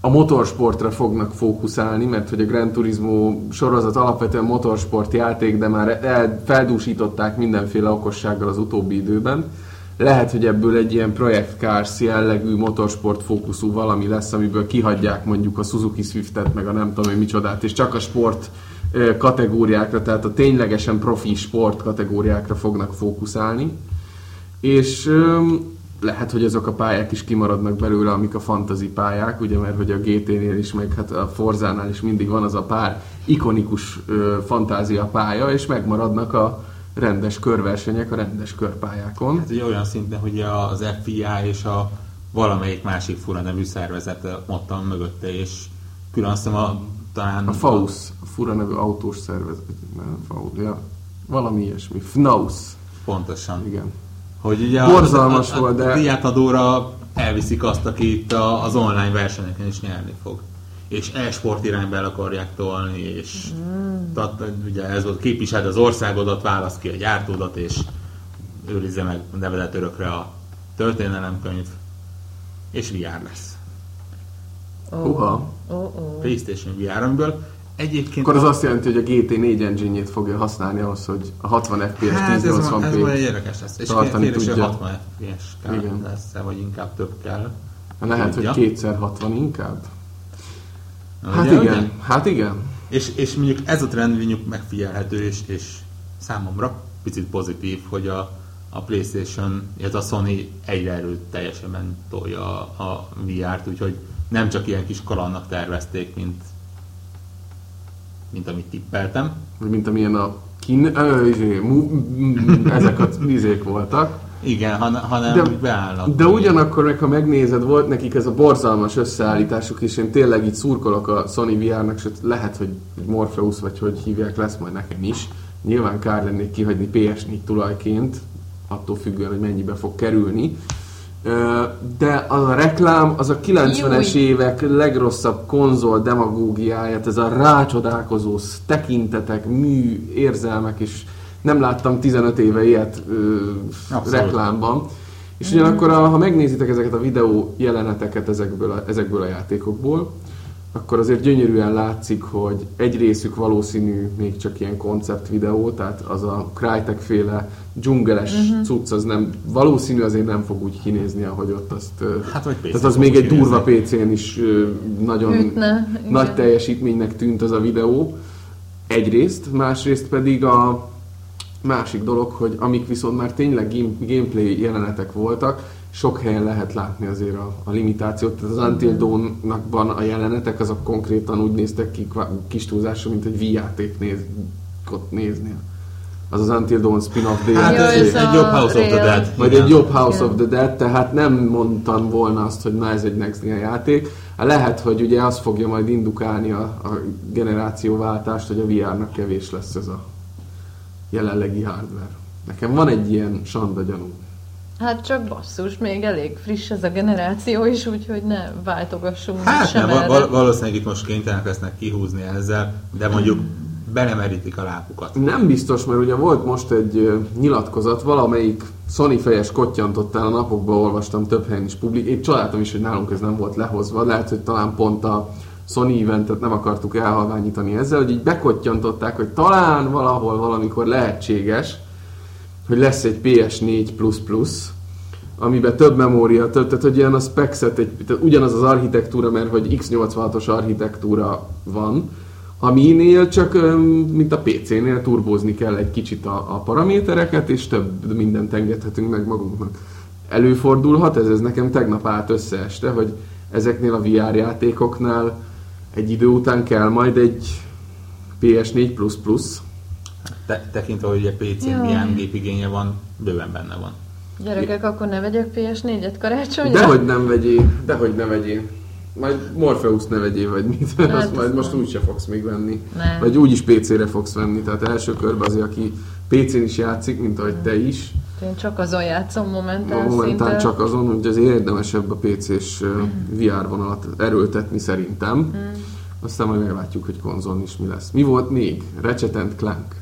a motorsportra fognak fókuszálni, mert hogy a Gran Turismo sorozat alapvetően motorsport játék, de már el- feldúsították mindenféle okossággal az utóbbi időben. Lehet, hogy ebből egy ilyen Project Cars jellegű motorsport fókuszú valami lesz, amiből kihagyják mondjuk a Suzuki Swiftet, meg a nem tudom én micsodát, és csak a sport kategóriákra, tehát a ténylegesen profi sport kategóriákra fognak fókuszálni. És lehet, hogy azok a pályák is kimaradnak belőle, amik a fantasy pályák, ugye, mert hogy a GT-nél is, meg hát a Forzánál is mindig van az a pár ikonikus ö, fantázia pálya, és megmaradnak a rendes körversenyek a rendes körpályákon. Hát ugye olyan szinten, hogy az FIA és a valamelyik másik fura nevű szervezet ott van mögötte, és külön azt hiszem a, talán... A FAUS, a fura nevű autós szervezet, nem, FAUS, ja, valami ilyesmi, FNAUS, Pontosan. igen. Hogy ugye Borzalmas a, a, volt, de- a díjátadóra elviszik azt, aki itt a, az online versenyeken is nyerni fog. És e-sport irányba el akarják tolni, és mm. tehát, ugye ez volt képviseld az országodat, válasz ki a gyártódat, és őrizze meg nevedet örökre a történelemkönyv, és VR lesz. Oh. Uha. Oh, oh. PlayStation VR, amiből Egyébként Akkor az a- azt jelenti, hogy a GT4 engine fogja használni ahhoz, hogy a 60 FPS Hát ez, ma- ez 1080p érdekes lesz. És tartani kérdés, tudja. 60 FPS kell Igen. lesz vagy inkább több kell. Lehet, Tudja. hogy kétszer 60 inkább? Hát Ugye, igen, ugye? hát igen. És, és mondjuk ez a trend mondjuk megfigyelhető, és, és számomra picit pozitív, hogy a, a Playstation, illetve a Sony egyre erőteljesebben tolja a, a VR-t, úgyhogy nem csak ilyen kis kalannak tervezték, mint, mint amit tippeltem. Mint amilyen a kin... Ö, izé, mu, ezek a izék voltak. Igen, han, hanem De, beállnak. de ugyanakkor meg, ha megnézed, volt nekik ez a borzalmas összeállításuk, és én tényleg így szurkolok a Sony VR-nak, sőt lehet, hogy Morpheus, vagy hogy hívják, lesz majd nekem is. Nyilván kár lennék kihagyni PS4 tulajként, attól függően, hogy mennyibe fog kerülni. De az a reklám, az a 90-es Júj. évek legrosszabb konzol demagógiáját, ez a rácsodálkozó tekintetek, mű, érzelmek, és nem láttam 15 éve ilyet ö, Abszolút. reklámban. És ugyanakkor, a, ha megnézitek ezeket a videó jeleneteket ezekből a, ezekből a játékokból, akkor azért gyönyörűen látszik, hogy egy részük valószínű még csak ilyen konceptvideó, tehát az a Crytek féle dzsungeles uh-huh. cucc, az nem, valószínű azért nem fog úgy kinézni, ahogy ott azt... Hát, vagy tehát az még egy kinézni. durva PC-n is nagyon Ütne, nagy teljesítménynek tűnt az a videó. Egyrészt, másrészt pedig a másik dolog, hogy amik viszont már tényleg game, gameplay jelenetek voltak, sok helyen lehet látni azért a, a limitációt. Tehát az Until Dawn-nakban a jelenetek azok konkrétan úgy néztek ki kis túlzásra, mint egy V-játék néz, ott néznél. Az az Until Dawn spin-off DLC. Hát ez, ez egy a jobb House of the. Dead. Vagy egy jobb House Igen. of the Dead, tehát nem mondtam volna azt, hogy na ez egy next gen játék. Lehet, hogy ugye az fogja majd indukálni a, a generációváltást, hogy a VR-nak kevés lesz ez a jelenlegi hardware. Nekem van egy ilyen sanda gyanú. Hát csak basszus, még elég friss ez a generáció is, úgyhogy ne váltogassunk Hát sem nem, val- valószínűleg itt most kénytelenek lesznek kihúzni ezzel, de mondjuk belemerítik a lábukat. Nem biztos, mert ugye volt most egy nyilatkozat, valamelyik Sony fejes kottyantottál a napokban olvastam több helyen is publik. Én csodáltam is, hogy nálunk ez nem volt lehozva. Lehet, hogy talán pont a Sony eventet nem akartuk elhalványítani ezzel, hogy így bekottyantották, hogy talán valahol valamikor lehetséges, hogy lesz egy PS4++, amiben több memória, több, tehát hogy ilyen a spexet, egy, tehát ugyanaz az architektúra, mert hogy x86-os architektúra van, aminél csak, mint a PC-nél turbózni kell egy kicsit a, a paramétereket, és több mindent engedhetünk meg magunknak. Előfordulhat, ez, ez nekem tegnap állt össze este, hogy ezeknél a VR játékoknál egy idő után kell majd egy PS4++, Te, tekintve, hogy ugye PC-n milyen gépigénye van, bőven benne van. Gyerekek, akkor ne vegyek PS4-et karácsonyra? Dehogy nem vegyél, dehogy ne vegyél. Majd Morpheus ne vegyél, vagy mit, Hát, azt majd most nem. úgyse fogsz még venni. Nem. Vagy úgyis PC-re fogsz venni, tehát első körben azért, aki PC-n is játszik, mint ahogy te is, Én csak azon játszom momentán, momentán szinte. csak azon, hogy az érdemesebb a PC-s ö, VR vonalat erőltetni szerintem. Mm. Aztán majd meglátjuk, hogy konzolon is mi lesz. Mi volt még? Ratchet and Clank.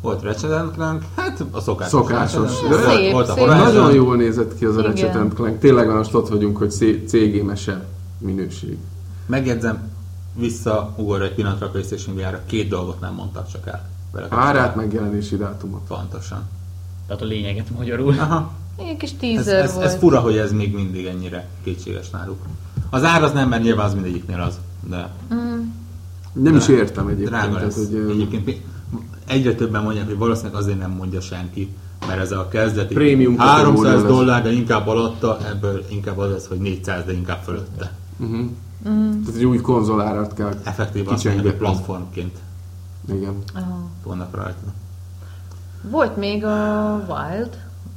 Volt Ratchet Clank, hát a szokásos. Szokásos. Ratchet and Clank. Szép, volt a szép. Nagyon jól nézett ki az a. Ratchet and Clank. Tényleg most ott vagyunk, hogy C- CG mese minőség. Megjegyzem, visszaugor egy pillanatra a PlayStation VR-ra, két dolgot nem mondtak csak el. Árát, megjelenési dátumot. Pontosan. Tehát a lényeget magyarul. Aha. Egy kis Ez, teaser ez, volt. ez fura, hogy ez még mindig ennyire kétséges náluk. Az ár az nem, mert nyilván az mindegyiknél az, de Nem is értem egyébként. drága tehát, lesz. hogy, ö, Egyébként egyre többen mondják, hogy valószínűleg azért nem mondja senki, mert ez a kezdeti Prémium 300 kategória lesz. dollár, de inkább alatta, ebből inkább az lesz, hogy 400, de inkább fölötte. Tehát egy új konzolárat kell Effektív azt hogy platformként Igen. Aha. vannak rajta. Volt még a Wild,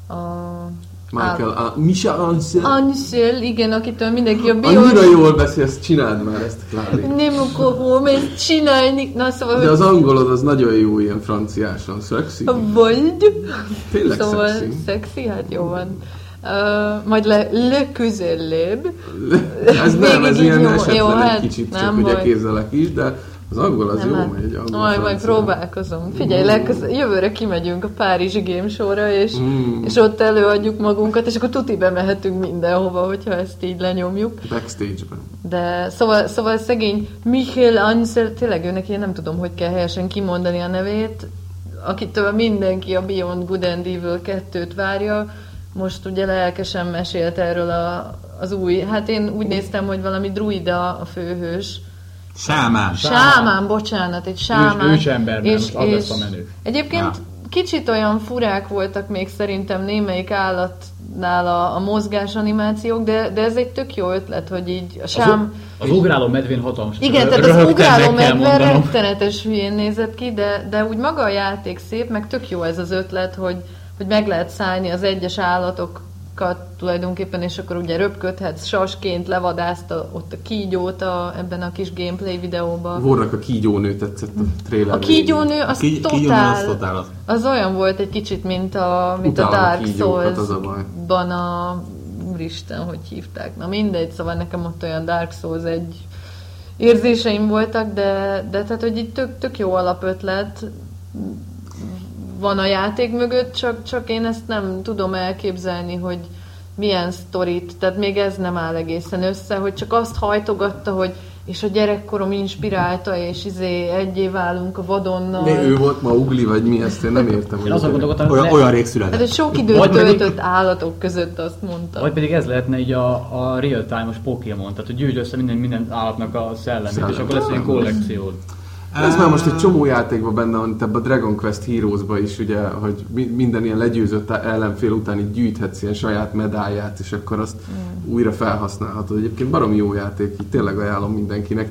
a... Michael, a Misha Ansel. Ansel, igen, akitől mindenki a bios... Annyira jól beszélsz, csináld már ezt, Klári. Nem akarom ezt csinálni. Na szóval, De az angolod az nagyon jó ilyen franciásan, szexi. a Wild. Tényleg Szóval szexi. szexi, hát jó van. Uh, majd le, legközelebb. Ez [laughs] nem, ez ilyen jó- esetlen jó, egy hát kicsit, csak ugye baj. kézzelek is, de Az angol az Nem, jó hát- megy, angol Majd, majd próbálkozom. Figyelj, legköz- jövőre kimegyünk a Párizsi Game Show-ra, és, Mm. és ott előadjuk magunkat, és akkor tuti bemehetünk mindenhova, hogyha ezt így lenyomjuk. Backstage-ben. De szóval, szóval szegény Michael Ansel, tényleg őnek én nem tudom, hogy kell helyesen kimondani a nevét, akitől mindenki a Beyond Good and Evil 2-t várja, most ugye lelkesen mesélt erről a, az új, hát én úgy néztem, hogy valami druida a főhős, Sámán. Sámán, bocsánat, egy sámán. ősember, nem, az lesz a menő. Egyébként Ja. kicsit olyan furák voltak még szerintem némelyik állatnál a, a mozgás animációk, de, de ez egy tök jó ötlet, hogy így a sám... Az ugráló medvén hatalmas. Igen, tehát az ugráló medve rettenetes hülyén nézett ki, de, de úgy maga a játék szép, meg tök jó ez az ötlet, hogy, hogy meg lehet szállni az egyes állatokat tulajdonképpen, és akkor ugye röpködhetsz, sasként levadászt a, ott a kígyót a, ebben a kis gameplay videóban. Vornak a kígyónő tetszett a trailer A kígyónő az Kígy- totál, kígyónő az totál az. az olyan volt egy kicsit, mint a, mint a Utálom a Dark az a. Souls-ban a Úristen, hogy hívták. Na mindegy, szóval nekem ott olyan Dark Souls egy érzéseim voltak, de, de tehát, hogy itt tök, tök jó alapötlet van a játék mögött, csak, csak én ezt nem tudom elképzelni, hogy milyen sztorit, tehát még ez nem áll egészen össze, hogy csak azt hajtogatta, hogy és a gyerekkorom inspirálta, és izé egyé válunk a vadonnal. De ő volt ma ugli, vagy mi ezt én nem értem. Én hogy azon gondolkodtam, Olyan, le- olyan rég Hát született. egy sok időt Vagy pedig- töltött állatok között, azt mondta. Vagy pedig ez lehetne így a, a real-time-os Pokémon, tehát hogy gyűjtsd össze minden, minden állatnak a szellemét, Szellem. és akkor lesz egy kollekciód. Ez már most egy csomó játékban benne van, ebben a Dragon Quest Heroes-ba is, ugye, hogy mi- minden ilyen legyőzött ellenfél után így gyűjthetsz ilyen saját medálját, és akkor azt Mm. újra felhasználhatod. Egyébként baromi jó játék, így tényleg ajánlom mindenkinek.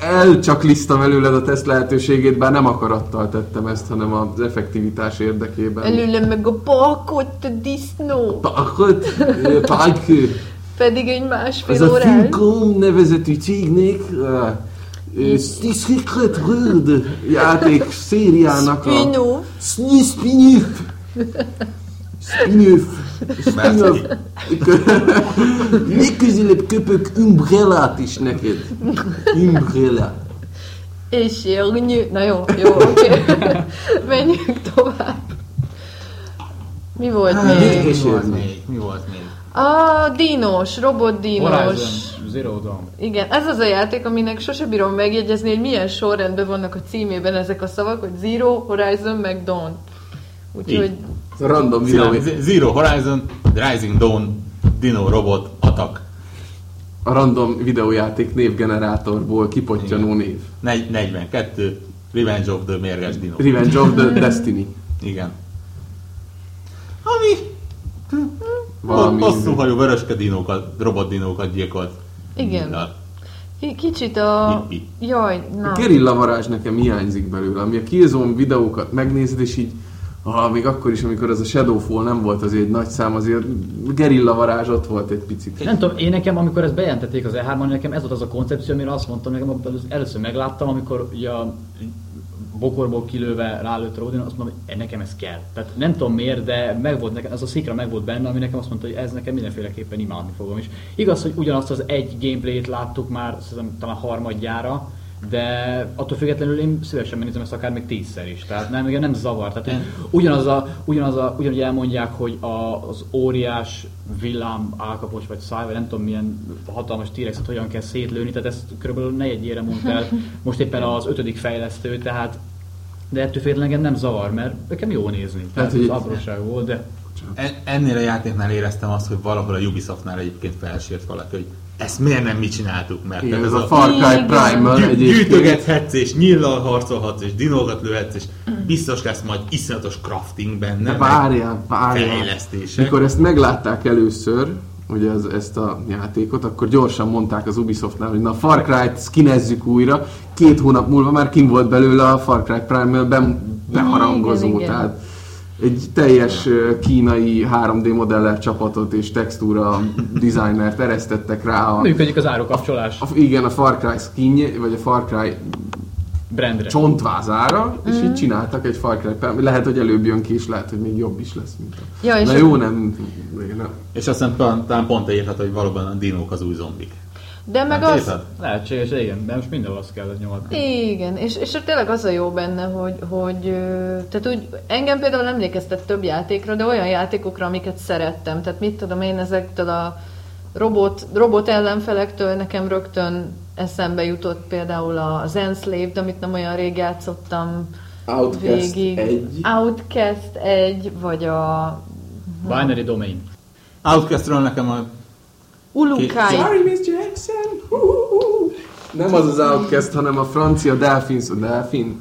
Elcsaklisztam előled a teszt lehetőségét, bár nem akarattal tettem ezt, hanem az effektivitás érdekében. Előle meg a parkot, a disznó. Pakot, Pák, Pedig egy másfél ez a órás. Funcom nevezetű cégnek Secret World játék szériának a Spin-off. Spin-off Spin-off Spin-off Legközelebb köpök Umbrellát is neked Umbrella És érnyű. Na jó, jó, oké. Menjünk tovább. Mi volt Mi, még? mi volt még? Mi volt még? A dinos, robot dinos. Horizon Zero Dawn. Igen, ez az a játék, aminek sose bírom megjegyezni, hogy milyen sorrendben vannak a címében ezek a szavak, hogy Zero, Horizon, meg Dawn. Úgyhogy random videó Z- Zero Horizon, Rising Dawn, Dino Robot, Attack. A random videójáték névgenerátorból kipottyanó név Negy- 42, Revenge of the Mérges Dino. Revenge of the Destiny Igen. Ami Valami hosszú hajú vöröske dinókat, robot dinókat gyilkolt. Igen. Na, K- Kicsit a... Hippi. Jaj, na. A gerilla varázs nekem hiányzik belőle, ami a Killzone videókat megnézed, és így Ah, még akkor is, amikor ez a Shadowfall nem volt azért egy nagy szám, azért gerilla varázs ott volt egy picit. Nem tudom, én nekem, amikor ezt bejelentették az E3-on, nekem ez volt az a koncepció, amire azt mondtam, nekem először megláttam, amikor ugye a bokorból kilőve rálőtt Rodin, azt mondom, hogy nekem ez kell. Tehát nem tudom miért, de meg volt nekem, ez a szikra meg volt benne, ami nekem azt mondta, hogy ez nekem mindenféleképpen imádni fogom. És igaz, hogy ugyanazt az egy gameplayt láttuk már, szerintem talán harmadjára, de attól függetlenül én szívesen megnézem ezt akár még tízszer is. Tehát nem, igen, nem zavar. Tehát ugyanaz a, ugyanaz a, ugyanúgy elmondják, hogy a, az óriás villám, álkapos vagy száj, vagy nem tudom milyen hatalmas T-rexet hogyan kell szétlőni, tehát ezt kb. negyedjére mondta el [laughs] most éppen az ötödik fejlesztő, tehát de ettől függetlenül engem nem zavar, mert nekem jó nézni. Tehát hogy ez apróság volt, de En- Ennél a játéknál éreztem azt, hogy valahol a Ubisoftnál egyébként felsért valaki, hogy ezt miért nem mi csináltuk, mert Igen, ez a Far Cry. Primal egyébként. gyűjtögethetsz, és nyillal harcolhatsz, és dinókat lőhetsz, és biztos lesz majd iszonyatos crafting benne, De várjál, várjál. fejlesztések. Mikor ezt meglátták először, ugye ez, ezt a játékot, akkor gyorsan mondták az Ubisoftnál, hogy na Far Cry-t skinezzük újra, két hónap múlva már kim volt belőle a Far Cry Primal be, beharangozó, Igen, igen. tehát egy teljes kínai 3D modeller csapatot és textúra designert eresztettek rá a, működik az árukapcsolás a, igen, a Far Cry skinje, vagy a Far Cry brandre. csontvázára, és Mhm. így csináltak egy Far Cry. Lehet, hogy előbb jön ki, és lehet, hogy még jobb is lesz, mint a... Ja, és Na jó, nem, nem. És aztán talán, talán pont írhat, hogy valóban a dinók az új zombik. De meg Nem az... téved? Lehetséges, igen, de most mindenhol azt kellett nyomatni. Igen, és, és tényleg az a jó benne, hogy, hogy tehát úgy, engem például emlékeztet több játékra, de olyan játékokra, amiket szerettem. Tehát mit tudom én ezektől a robot, robot ellenfelektől nekem rögtön eszembe jutott például az Enslaved, amit nem olyan rég játszottam Outcast végig. egy. Outcast 1, vagy a Binary Domain. Outcastról nekem a Ulukai. Sorry, Miss Jackson! Hú-hú-hú. Nem az az Outcast, hanem a francia Delphins, Delphin?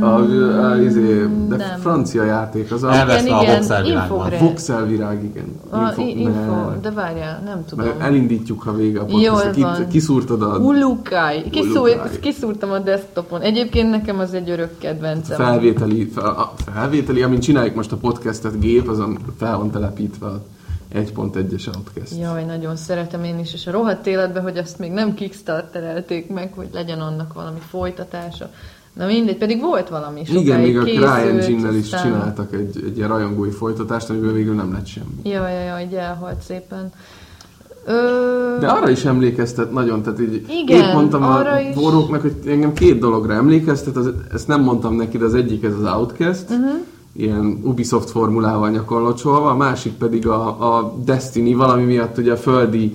A, a, a, izé, de nem. francia játék, az a, Elveszve Igen, a a voxelvirág, igen. A, info, ne. de várjál, nem tudom. Mert elindítjuk, ha vége a Jól podcast. van. Kiszúrtad a Ulukai. Kiszúr, Ulukai. kiszúrtam a desktopon. Egyébként nekem az egy örök kedvencem. felvételi, fel, a felvételi, amint csináljuk most a podcastet gép, azon fel van telepítve a 1.1-es Outcast. Jaj, nagyon szeretem én is, és a rohadt életben, hogy azt még nem kickstarterelték meg, hogy legyen annak valami folytatása. Na mindegy, pedig volt valami sokáig Igen, még a CryEngine-nel is aztán- csináltak egy, egy ilyen rajongói folytatást, amiből végül nem lett semmi. Jaj, jaj, jaj, így elhalt szépen. Ö... De arra is emlékeztet nagyon, tehát így Igen, épp mondtam a is. boróknak, hogy engem két dologra emlékeztet, az, ezt nem mondtam neki, de az egyik ez az Outcast, uh-huh. ilyen Ubisoft formulával nyakon locsolva, a másik pedig a, a Destiny, valami miatt ugye a földi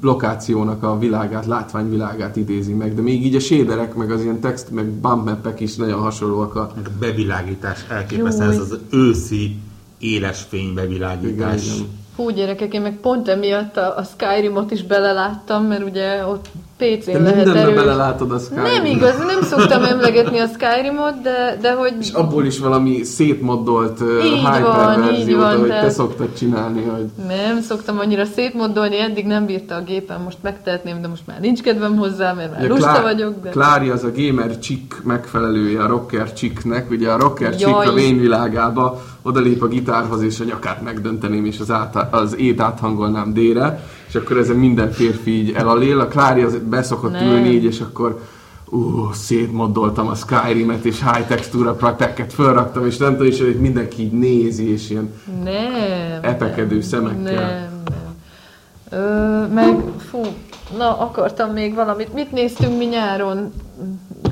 lokációnak a világát, látványvilágát idézi meg, de még így a shaderek, meg az ilyen text, meg bump mapek is nagyon hasonlóak a Meg a bevilágítás elképesztő, ez az őszi éles fény bevilágítás. Igen, igen. Hú, gyerekek, én meg pont emiatt a, a Skyrimot is beleláttam, mert ugye ott PC-n Te lehet mindenbe erős. belelátod a Skyrim. Nem igaz, nem szoktam emlegetni a Skyrimot, de, de hogy... És abból is valami szétmoddolt uh, Így hyper van, így verziót, van, ahogy te tehát- szoktad csinálni, hogy Nem szoktam annyira szétmoddolni, eddig nem bírta a gépen, most megtehetném, de most már nincs kedvem hozzá, mert már Ugye lusta Klá- vagyok, de... Klári az a gamer chick megfelelője a rocker chicknek, ugye a rocker Jaj. a vényvilágába odalép a gitárhoz, és a nyakát megdönteném, és az, át, az ét áthangolnám D-re, és akkor ezen minden férfi így elalél. A Klári az beszokott Nem. ülni így, és akkor ú, szétmoddoltam a Skyrim-et, és high textúra praktekket felraktam, és nem tudom, és hogy mindenki így nézi, és ilyen Nem. epekedő nem, szemekkel. Nem, nem. Ö, meg, fú, na, akartam még valamit. Mit néztünk mi nyáron?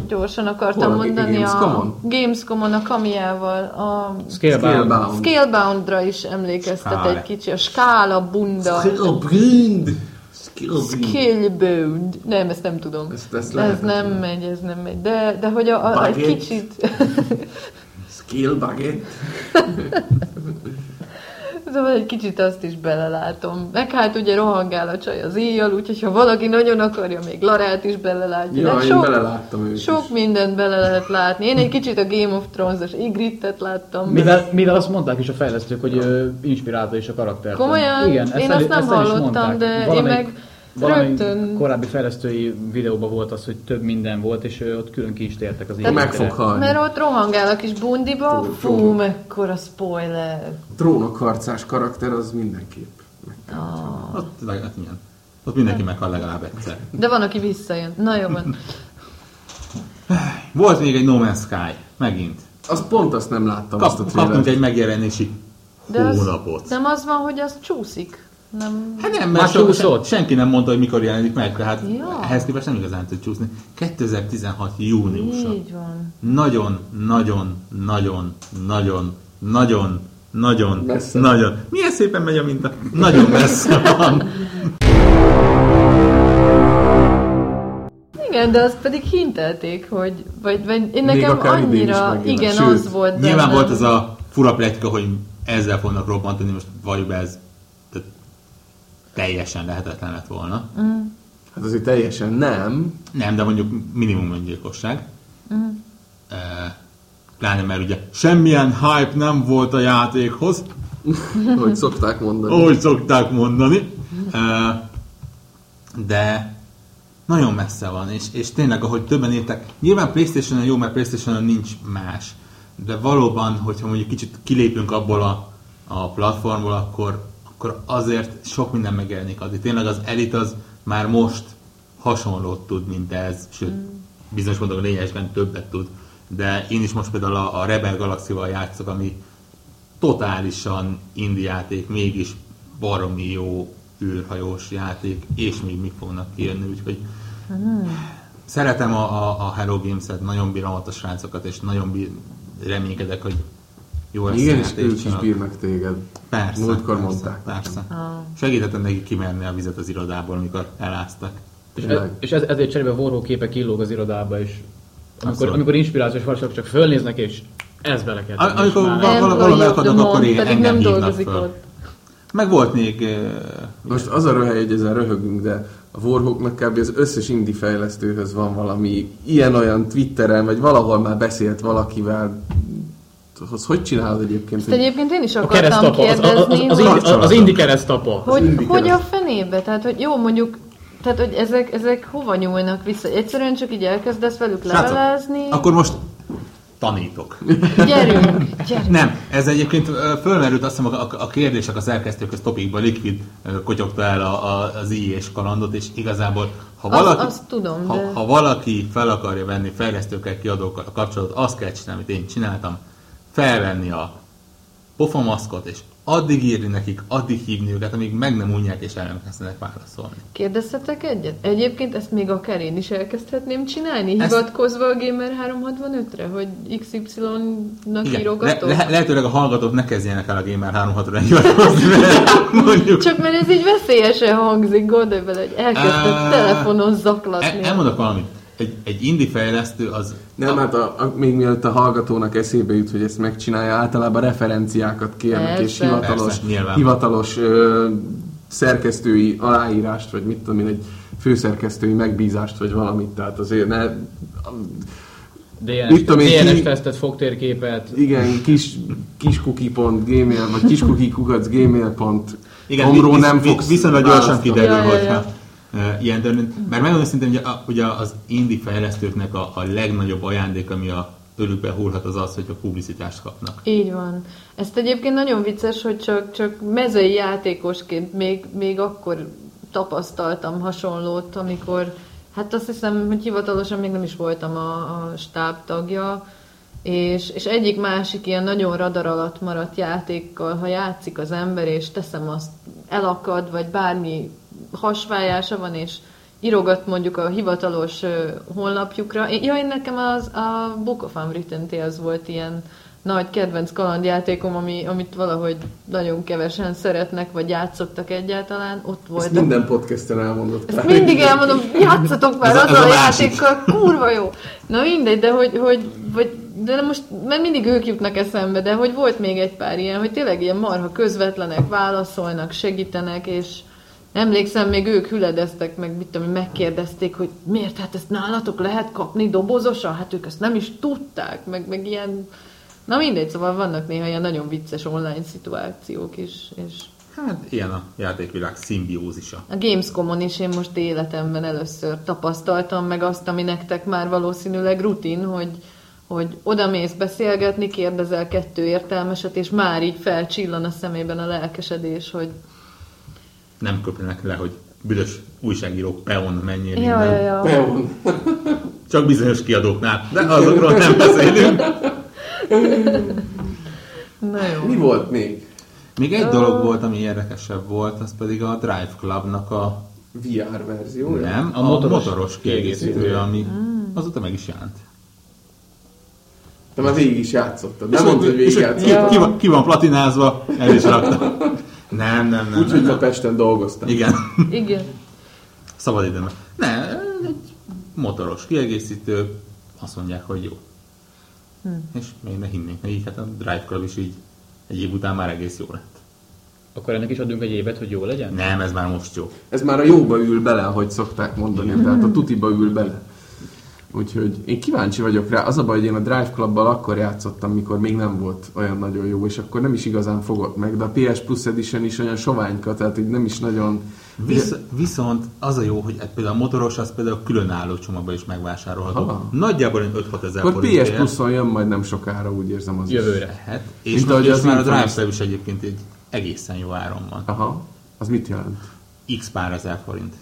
Gyorsan akartam Hol? A mondani Gamescomon? a Gamescomon a Kamiával. A Scalebound. Scalebound. Scaleboundra is emlékeztet Skála. egy kicsi. A skála bunda. Scalebound. Nem, ezt nem tudom. Ezt- ezt ez nem nem. megy, ez nem megy. De, de hogy a, a, egy kicsit... Skill baguette. [laughs] Szóval egy kicsit azt is belelátom. Meg hát ugye rohangál a csaj az éjjel, úgyhogy ha valaki nagyon akarja, még Larát is belelátja. Ja, én sok, beleláttam őt sok is. mindent bele lehet látni. Én egy kicsit a Game of Thrones-os Ygrittet láttam. Mivel, mivel azt mondták is a fejlesztők, hogy ö, inspirálta is a karaktert. Komolyan? Igen, Én el- azt nem hallottam, de én Valamelyik- meg valamelyik rögtön- korábbi fejlesztői videóban volt az, hogy több minden volt, és ott külön ki is tértek az Meg fog halni. Mert ott rohangál a kis bundiba, Tró- fú, mekkora spoiler. Trónokharcás karakter az mindenképp. kell. Ott, ott, igen. Ott mindenki meghal legalább egyszer. De van, aki visszajön. Na jó van. Volt még egy No Man's Sky, megint. Azt pont azt nem láttam, azt a Kap, kaptunk egy megjelenési De az, hónapot. nem az van, hogy az csúszik. Nem... Hát nem, Már mert so, csúszott? sen, senki nem mondta, hogy mikor jelenik meg, tehát Ja. ehhez képest nem igazán tud csúszni. 2016 júniusa. Így van. Nagyon, nagyon, nagyon, nagyon, nagyon, nagyon, Messze. nagyon. Milyen szépen megy a minta? Nagyon messze van. Igen, de azt pedig hintelték, hogy, vagy, vagy én nekem annyira, igen, Sőt, az volt Nyilván bennem. volt ez a fura pletyka, hogy ezzel fognak robbantani, most valljuk be ez teljesen lehetetlen lett volna. Hát azért teljesen nem. Nem, de mondjuk minimum öngyilkosság. Uh, pláne mert ugye semmilyen hype nem volt a játékhoz, [laughs] hogy szokták mondani. ahogy szokták mondani. Uh, de nagyon messze van, és, és tényleg, ahogy többen írták, nyilván Playstation-on jó, mert Playstation-on nincs más, de valóban, hogyha mondjuk kicsit kilépünk abból a, a platformból, akkor, akkor azért sok minden megjelenik addig. Tényleg az Elite az már most hasonlót tud, mint ez, sőt, bizonyos mondok lényegesen többet tud, de én is most például a, a Rebel Galaxy-val játszok, ami totálisan indie játék, mégis baromi jó űrhajós játék, és még mi fognak kijönni, úgyhogy szeretem a, a, a Hello Games-et, nagyon bírom ott a srácokat, és nagyon bí- reménykedek, hogy jó lesz Igen, és ők is bírnak téged. Persze, Múltkor persze, mondták. Persze. Ah. Segítettem neki kimerni a vizet az irodából, amikor eláztak. És, ez, Tényleg. és ez, ezért cserébe Warhol képe killóg az irodába, és amikor, Abszolút. amikor inspirációs valósak csak fölnéznek, és ez bele kell tenni, Am- amikor valami akadnak, akkor én- pedig engem nem hívnak dolgozik föl. ott. Meg volt még... eh, Most az a röhely, hogy ezen röhögünk, de a Warhawknak kb. az összes indie fejlesztőhöz van valami ilyen-olyan Twitteren, vagy valahol már beszélt valakivel. Az hogy csinálod egyébként? Ezt egyébként én is A akartam keresztapa, az, az, az, kérdezni, az, az indi keresztapa. hogy, hogy a fenébe? Tehát, hogy jó, mondjuk, tehát, hogy ezek, ezek hova nyúlnak vissza? Egyszerűen csak így elkezdesz velük levelezni? Akkor most tanítok. Gyerünk, [laughs] gyerünk. Nem, ez egyébként fölmerült azt hiszem a, a, kérdések a szerkesztők, az topikban Liquid kotyogta el a, a, az i és kalandot, és igazából ha Azt- valaki, azt tudom, ha, de- ha valaki fel akarja venni fejlesztőkkel, kiadókkal a kapcsolatot, azt kell csinálni, amit én csináltam, felvenni a pofamaszkot, és addig írni nekik, addig hívni őket, amíg meg nem unják és el nem kezdenek válaszolni. Kérdeztetek egyet? Egyébként ezt még akár én is elkezdhetném csinálni, Ezt- hivatkozva a Gamer 365-re, hogy XY-nak Igen, le, írogatok? le, lehetőleg a hallgatók ne kezdjenek el a Gamer 360-ra hivatkozni, mert [laughs] mondjuk Csak mert ez így veszélyesen hangzik, gondolj bele, hogy elkezdted Á, telefonon El, zaklatni. elmondok valamit. Egy, egy indie fejlesztő az... Nem, hát a, a, még mielőtt a hallgatónak eszébe jut, hogy ezt megcsinálja, általában referenciákat kérnek, Persze. és hivatalos, Persze, nyilván. hivatalos ö, szerkesztői aláírást, vagy mit tudom én, egy főszerkesztői megbízást, vagy valamit, tehát azért ne... DNS, tudom DNS ki- tesztet, fogtérképet, Igen, kis, kiskuki.gmail, vagy kiskukikukac.gmail.com Igen, ról visz, nem vi- fogsz viszonylag gyorsan kiderül, Ja, ja, ja. Ilyen történt. Mert megmondom szintén, hogy a, ugye az indie fejlesztőknek a, a legnagyobb ajándék, ami a ölükbe hullhat, az az, hogy a publicitást kapnak. Így van. Ezt egyébként nagyon vicces, hogy csak, csak mezei játékosként még, még akkor tapasztaltam hasonlót, amikor, hát azt hiszem, hogy hivatalosan még nem is voltam a, a stáb tagja, és, és egyik másik ilyen nagyon radar alatt maradt játékkal, ha játszik az ember, és teszem azt elakad, vagy bármi hasvájása van, és írogat mondjuk a hivatalos honlapjukra. Ja, én nekem az, a Book of Unwritten Tales volt ilyen nagy kedvenc kalandjátékom, ami, amit valahogy nagyon kevesen szeretnek, vagy játszottak egyáltalán. Ott Ezt voltak. minden podcasten elmondott. Ezt mindig elmondom, játszatok már Ez a- azzal a játékkal, kurva jó. Na mindegy, de hogy, hogy vagy, de most, mert mindig ők jutnak eszembe, de hogy volt még egy pár ilyen, hogy tényleg ilyen marha közvetlenek, válaszolnak, segítenek, és emlékszem, még ők hüledeztek, meg mit tudom, megkérdezték, hogy miért, hát ezt nálatok lehet kapni dobozosan? Hát ők ezt nem is tudták, meg, meg ilyen, na mindegy, szóval vannak néha ilyen nagyon vicces online szituációk is, és Hát ilyen a játékvilág szimbiózisa. a Gamescomon is én most életemben először tapasztaltam meg azt, ami nektek már valószínűleg rutin, hogy, hogy odamész beszélgetni, kérdezel kettő értelmeset, és már így felcsillan a szemében a lelkesedés, hogy Nem köpnek le, hogy büdös újságírók peon mennyire ja, ja, ja. Peon. Csak bizonyos kiadóknál. De azokról nem beszélünk. Na jó. Mi volt még? Még egy dolog volt, ami érdekesebb volt, az pedig a Drive Clubnak a VR verzió? nem, A a, motoros motoros, kiegészítője, ami azóta meg is jelent. Te már végig is játszottad. Nem És mondtad, hogy végig és ki, játszottad. ki, van, ki van platinázva, el is rakta. [laughs] Nem, nem, nem. Úgy, hogy nem, te Pesten dolgoztál. Igen. Igen. Szabad időben. Ne, egy motoros kiegészítő, azt mondják, hogy jó. És még ne hinnék nekik, hát a Drive Club is így egy év után már egész jó lett. akkor ennek is adunk egy évet, hogy jó legyen? Nem, ez már most jó. Ez már a jóba ül bele, ahogy szokták mondani, tehát a tutiba ül bele. Úgyhogy én kíváncsi vagyok rá. Az a baj, hogy én a Drive Clubbal akkor játszottam, mikor még nem volt olyan nagyon jó, és akkor nem is igazán fogott meg, de a PS Plus Edition is olyan soványka, tehát így nem is nagyon... Visz, viszont az a jó, hogy például a motoros az például különálló csomagban is megvásárolható. Ha. Nagyjából olyan 5-6 ezer Akkor PS Plus-on jön majd nem sokára, úgy érzem az is. Jövőre. lehet. És, Mint és az már a. Drive Club is egyébként egy egészen jó áron van. Aha. Az mit jelent? X pár ezer forint.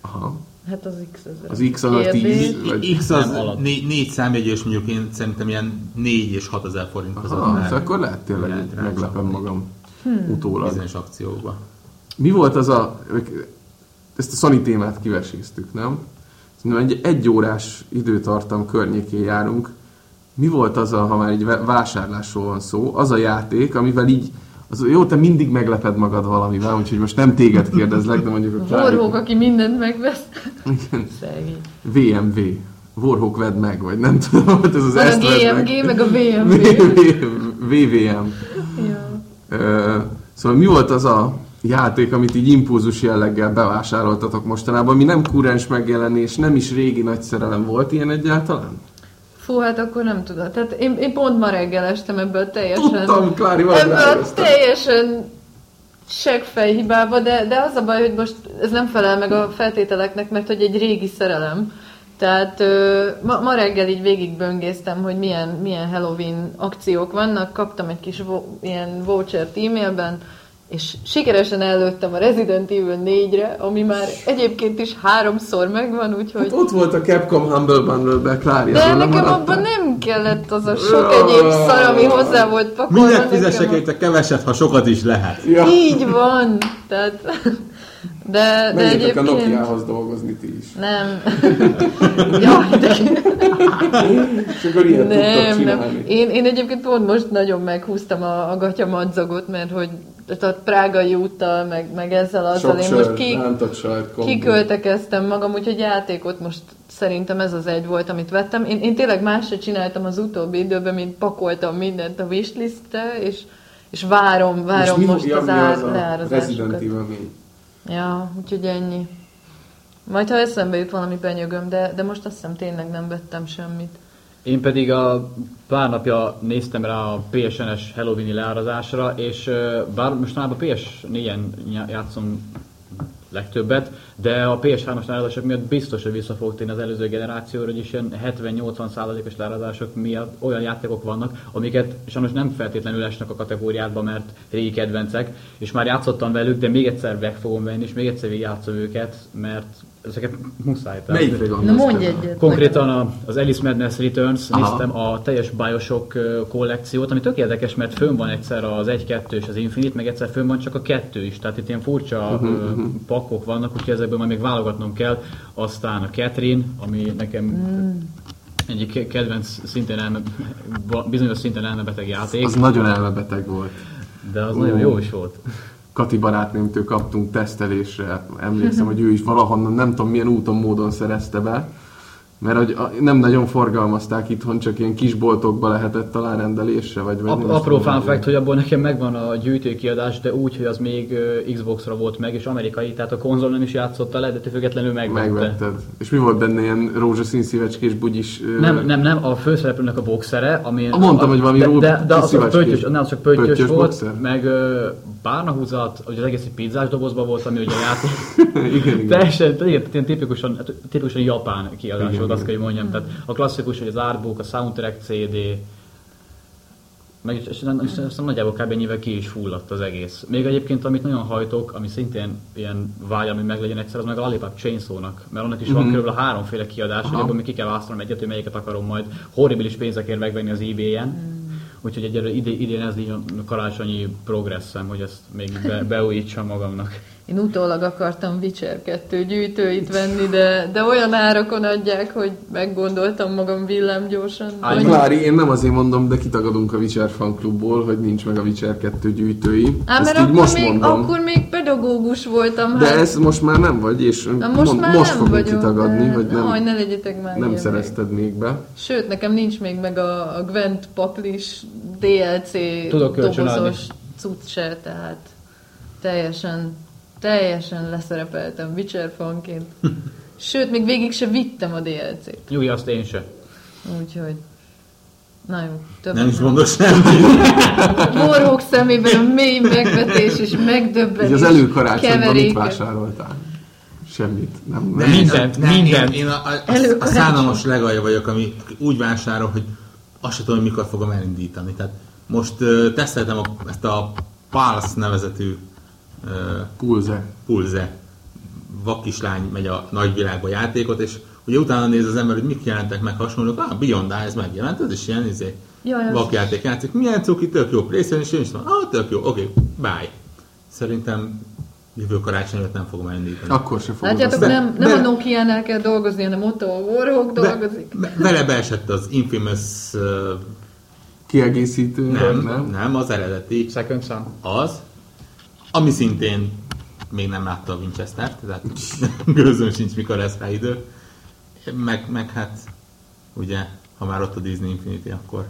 Aha. Hát az X ezer. Az X az a 10, vagy... X az alatt. négy, négy számjegy, és mondjuk én szerintem ilyen 4 és 6 ezer forint között Aha, már akkor lehet tényleg lehet meglepem magam Hmm. utólag. bizonyos akciókba. mi volt az a... Ezt a Sony témát kiveséztük, nem? Szerintem egy egy órás időtartam környékén járunk. Mi volt az a, ha már egy vásárlásról van szó, az a játék, amivel így az, jó, te mindig megleped magad valamivel, úgyhogy most nem téged kérdezlek, de mondjuk a Warhawk, aki mindent megvesz. Igen. VMV. Warhawk vedd meg, vagy nem tudom, hogy ez az Van a GMG, meg. meg a VMV. VVM. Ja. Szóval mi volt az a játék, amit így impulzus jelleggel bevásároltatok mostanában, ami nem kurens megjelenés, nem is régi nagy szerelem volt ilyen egyáltalán? Fú, hát akkor nem tudom. Tehát én, én pont ma reggel estem ebből teljesen... Tudtam, Klári, Ebből teljesen seggfejhibába, de, de az a baj, hogy most ez nem felel meg a feltételeknek, mert hogy egy régi szerelem. Tehát ö, ma, ma reggel így végigböngésztem, hogy milyen, milyen Halloween akciók vannak, kaptam egy kis vo, ilyen vouchert e-mailben, és sikeresen előttem a Resident Evil 4-re, ami már egyébként is háromszor megvan, úgyhogy... Hát ott volt a Capcom Humble Bundle-be, Klári, De nekem abban nem kellett az a sok egyéb szar, ami hozzá volt pakolva. Mindjárt fizessek érte keveset, ha sokat is lehet. Ja. Így van. Tehát... De, de egyébként... a Nokia-hoz dolgozni ti is. Nem. [laughs] Jaj, de... És akkor ilyet nem, nem. Én, én egyébként pont most nagyon meghúztam a, a gatya madzagot, mert hogy a prágai úttal, meg, meg ezzel azzal én most ki, kiköltekeztem magam, úgyhogy játékot most szerintem ez az egy volt, amit vettem. Én, én tényleg más se csináltam az utóbbi időben, mint pakoltam mindent a wishlistre, és, és várom, várom és most az ár, leárazásokat. Ja, úgyhogy ennyi. Majd ha eszembe jut valami benyögöm, de, de most azt hiszem tényleg nem vettem semmit. Én pedig a pár napja néztem rá a PSN-es Halloween-i leárazásra, és bár mostanában PS4-en játszom legtöbbet, de a PS3-as leárazások miatt biztos, hogy vissza fog térni az előző generációra, hogy is ilyen 70-80%-os leárazások miatt olyan játékok vannak, amiket sajnos nem feltétlenül esnek a kategóriádba, mert régi kedvencek, és már játszottam velük, de még egyszer meg fogom venni, és még egyszer játszom őket, mert ezeket muszáj. Melyikre Na mondj egyet. Konkrétan a, az Alice Madness Returns Aha. néztem a teljes Bioshock kollekciót, ami tök érdekes, mert fönn van egyszer az 1-2 és az Infinite, meg egyszer fönn van csak a kettő is. Tehát itt ilyen furcsa uh-huh, uh-huh. pakok vannak, úgyhogy ezekből majd még válogatnom kell. Aztán a Catherine, ami nekem mm. egyik kedvenc szintén elme, bizonyos szinten elmebeteg játék. Az nagyon elmebeteg volt. De az uh. nagyon jó is volt. Kati barátnőmtől kaptunk tesztelésre, emlékszem, hogy ő is valahonnan, nem tudom milyen úton, módon szerezte be, mert hogy nem nagyon forgalmazták itthon, csak ilyen kisboltokba lehetett talán rendelésre, vagy... vagy Ap- apró fun fact, hogy abból nekem megvan a gyűjtőkiadás, de úgy, hogy az még Xbox-ra volt meg, és amerikai, tehát a konzol nem is játszotta le, de függetlenül megvette. Megvetted. És mi volt benne ilyen rózsaszín szívecskés bugyis? Nem, nem, nem, a főszereplőnek a boxere, ami... A, mondtam, a, hogy valami de, de, de az pöttyös, nem, az csak pöttyös, pöttyös volt, boxer? meg húzat, hogy az egész egy pizzás dobozban volt, ami ugye játék. [laughs] igen, igen. Teljesen, ilyen tipikusan, tipikusan japán kiadás volt, azt kell, hogy mondjam. Tehát a klasszikus, hogy az artbook, a soundtrack CD, meg és, és, és, és nagyjából kb. ennyivel ki is fulladt az egész. Még egyébként, amit nagyon hajtok, ami szintén ilyen vágy, hogy meg legyen egyszer, az meg a Lollipop Chainsaw-nak. Mert annak is mm-hmm. van mhm. kb. háromféle kiadás, hogy abban még ki kell választanom egyet, hogy melyiket akarom majd horribilis pénzekért megvenni az eBay-en. Mm Úgyhogy egyelőre idén, idén ez így a karácsonyi progresszem, hogy ezt még be, beújítsam magamnak. Én utólag akartam Witcher 2 gyűjtőit venni, de, de olyan árakon adják, hogy meggondoltam magam villám gyorsan. Ágy, hogy... Klári, én nem azért mondom, de kitagadunk a Witcher fanklubból, hogy nincs meg a Witcher 2 gyűjtői. Á, mert akkor, most még, mondom. akkor még pedagógus voltam. De hát... ez most már nem vagy, és Na, most, mond, már most nem fogunk vagyok, kitagadni, hogy nem, Aj, ne legyetek már nem szerezted még be. Sőt, nekem nincs még meg a, a Gwent Paklis DLC Tudok dobozos cucc se, tehát teljesen teljesen leszerepeltem Witcher fanként. [laughs] Sőt, még végig se vittem a DLC-t. Jó, azt én se. Úgyhogy... Na jó, több Nem is mondok semmit. [laughs] Borhók szemében a mély megvetés és megdöbbenés. az előkarácsonyban mit vásároltál? Semmit. Nem, nem. Mindent, nem, mindent. Én, én a, a, a szánalmas legalja vagyok, ami úgy vásárol, hogy azt sem tudom, hogy mikor fogom elindítani. Tehát most uh, teszteltem a, ezt a Pulse nevezetű Pulze. Pulze. Vakislány megy a nagyvilágba játékot, és ugye utána néz az ember, hogy mik jelentek meg hasonlók, ah, Beyond Eyes megjelent, ez is ilyen izé, vakjáték játszik. Milyen cuki, tök jó, PlayStation is, és van, ah, tök jó, oké, okay, bye. Szerintem Jövő karácsony előtt nem fogom elindítani. Akkor se fogod. Látjátok, azt- nem, nem de- a Nokia-nál kell dolgozni, hanem ott a Warhawk dolgozik. Be, vele beesett az Infamous, uh, Kiegészítő. nem, nem, nem, az eredeti, Second Sun. az, ami szintén még nem látta a Winchester-t, tehát [laughs] gőzöm sincs, mikor lesz rá idő. Meg, meg hát, ugye, ha már ott a Disney Infinity, akkor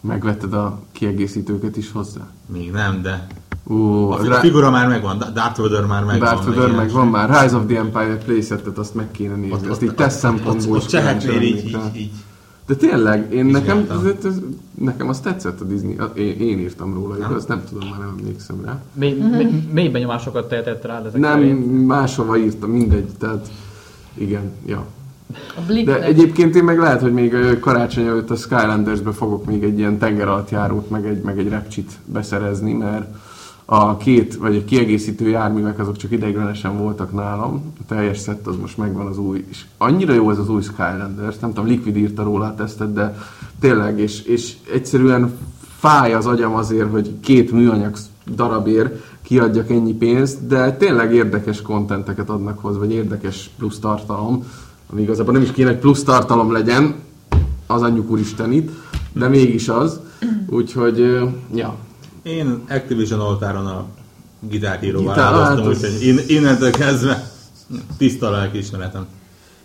Megvetted a kiegészítőket is hozzá? még nem, de Ú, a rá- figura már megvan, Darth Vader már megvan. Darth Vader meg van már. Rise of the Empire playsetet, azt meg kéne nézni. Azt így tesz szempontból Ott, ott lennék rá. így, így. De tényleg, én nekem, Vizsgáltam. ez, ez, nekem az tetszett a Disney, én, én írtam róla, igaz? Nem tudom, már nem emlékszem rá. Mély, mély, mély benyomásokat tehetett rá ezek Nem, felé. máshova írtam, mindegy, tehát igen, ja. De egyébként én meg lehet, hogy még karácsony előtt a Skylandersbe fogok még egy ilyen tenger alatt járót, meg egy, meg egy repcsit beszerezni, mert a két, vagy a kiegészítő járművek azok csak ideiglenesen voltak nálam, a teljes szett az most megvan az új, és annyira jó ez az új Skylanders, nem tudom, Liquid írta róla a tesztet, de tényleg, és, és egyszerűen fáj az agyam azért, hogy két műanyag darabért kiadjak ennyi pénzt, de tényleg érdekes kontenteket adnak hozzá, vagy érdekes plusz tartalom, ami igazából nem is kéne, hogy plusz tartalom legyen, az anyjuk úristenit, de mégis az. Úgyhogy, ja. Én Activision oltáron a gitárhíróval Gitár, áldoztam, hát az- úgyhogy in, innentől kezdve tiszta a lelkiismeretem.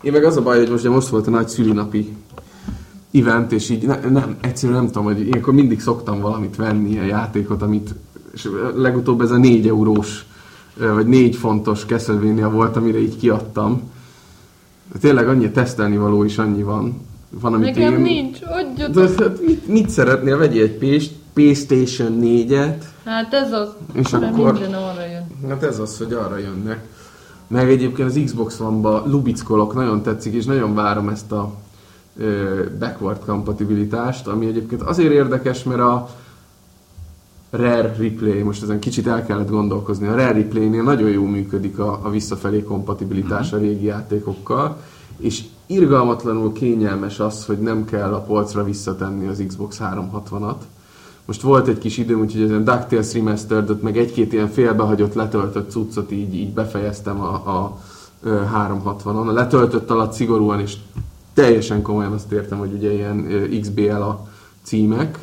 Én meg az a baj, hogy most, most volt a nagy szülinapi event, és így ne, nem, egyszerűen nem tudom, hogy ilyenkor mindig szoktam valamit venni, ilyen játékot, amit és legutóbb ez a 4 eurós, vagy 4 fontos Castlevania volt, amire így kiadtam. De tényleg annyi tesztelni való is annyi van. Van, amit Nekem én... nincs, De, adjatok. hát mit, mit szeretnél? Vegyél egy PS- PlayStation 4-et, Hát ez az, És akkor- minden arra jön. Hát ez az, hogy arra jönnek. Meg egyébként az Xbox One-ba lubickolok, nagyon tetszik, és nagyon várom ezt a ö, backward kompatibilitást, ami egyébként azért érdekes, mert a Rare Replay, most ezen kicsit el kellett gondolkozni, a Rare Replay-nél nagyon jó működik a, a visszafelé kompatibilitás a régi játékokkal, és irgalmatlanul kényelmes az, hogy nem kell a polcra visszatenni az Xbox 360-at. Most volt egy kis időm, úgyhogy ezen DuckTales remastered meg egy-két ilyen félbehagyott letöltött cuccot így, így befejeztem a, a, ö, 360-on. A letöltött alatt szigorúan és teljesen komolyan azt értem, hogy ugye ilyen XBL a címek,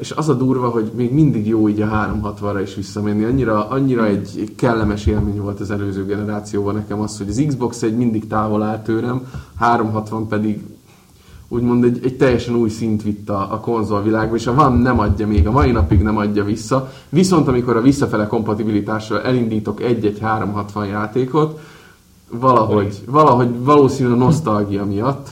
és az a durva, hogy még mindig jó így a 360-ra is visszamenni. Annyira, annyira egy kellemes élmény volt az előző generációban nekem az, hogy az Xbox egy mindig távol áll tőlem, 360 pedig úgymond egy, egy teljesen új szint vitt a, a konzolvilágba, és a One nem adja még, a mai napig nem adja vissza. Viszont amikor a visszafele kompatibilitással elindítok egy-egy 360 játékot, valahogy, valahogy valószínűleg a nosztalgia miatt,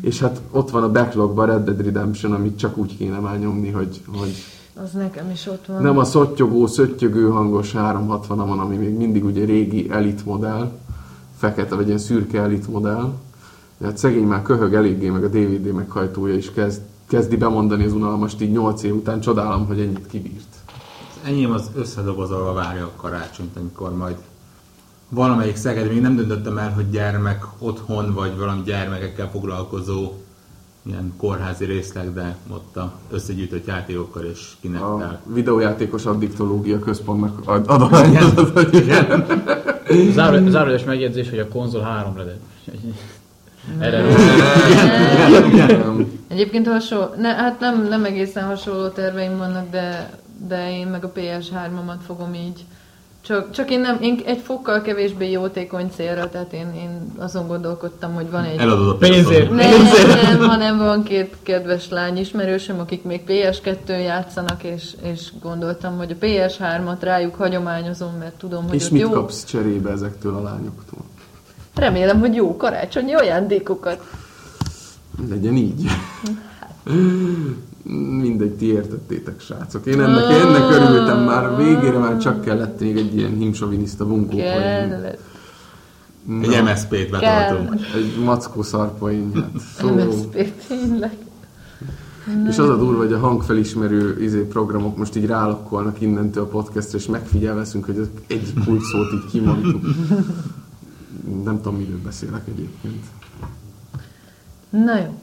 és hát ott van a backlogban Red Dead Redemption, amit csak úgy kéne már nyomni, hogy, hogy Az nekem is ott van. nem a szottyogó, szöttyögő hangos 360 van, ami még mindig ugye régi elit modell, fekete vagy ilyen szürke elit modell. Hát szegény már köhög eléggé, meg a DVD meghajtója is kezd, kezdi bemondani az unalmast így 8 év után. Csodálom, hogy ennyit kibírt. Enyém az összedobozolva várja a karácsonyt, amikor majd valamelyik Szeged, még nem döntöttem el, hogy gyermek otthon, vagy valami gyermekekkel foglalkozó ilyen kórházi részleg, de ott a összegyűjtött játékokkal és kinek A kell. videójátékos addiktológia központnak ad- adományozott, igen. Záró, zárójeles megjegyzés, hogy a konzol 3 Red Dead. Erre Egyébként hasonló, ne, hát nem, nem egészen hasonló terveim vannak, de, de én meg a PS3-amat fogom így. Csak, csak én, nem, én egy fokkal kevésbé jótékony célra, tehát én, én azon gondolkodtam, hogy van egy... Eladod a Pénzért. PS-ot. Nem, nem, hanem van két kedves lány ismerősöm, akik még PS2-n játszanak, és, és gondoltam, hogy a PS3-at rájuk hagyományozom, mert tudom, hogy És ott mit jó. kapsz cserébe ezektől a lányoktól? Remélem, hogy jó karácsonyi ajándékokat. Legyen így. Mindegy, ti értettétek, srácok. Én ennek, ennek örültem már, végére már csak kellett még egy ilyen himsoviniszta bunkó. Kellett. Egy MSZP-t betoltunk. Egy mackó szarpoén. Hát, szó. MSZP, tényleg. És az a durva, hogy a hangfelismerő izé, programok most így rálakkolnak innentől a podcastra, és megfigyel veszünk, hogy az egyik kulcs szót így kimondtuk. Nem tudom, miről beszélek egyébként. Na jó.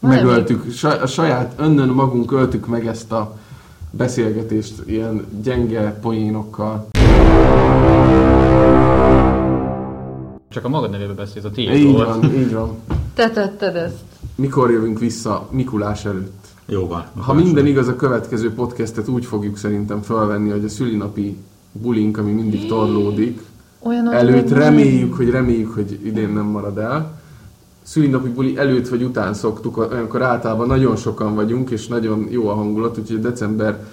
Megöltük, a saját önnön magunk öltük meg ezt a beszélgetést ilyen gyenge poénokkal. Csak a magad nevébe beszélsz, a tiéd Így volt. van, így van. Te tetted ezt. Mikor jövünk vissza Mikulás előtt? Jó van. Ha minden igaz, a következő podcastet úgy fogjuk szerintem felvenni, hogy a szülinapi bulink, ami mindig torlódik, Olyanok előtt reméljük, hogy reméljük, hogy idén nem marad el. Szülinapi buli előtt vagy után szoktuk, olyankor általában nagyon sokan vagyunk, és nagyon jó a hangulat, úgyhogy december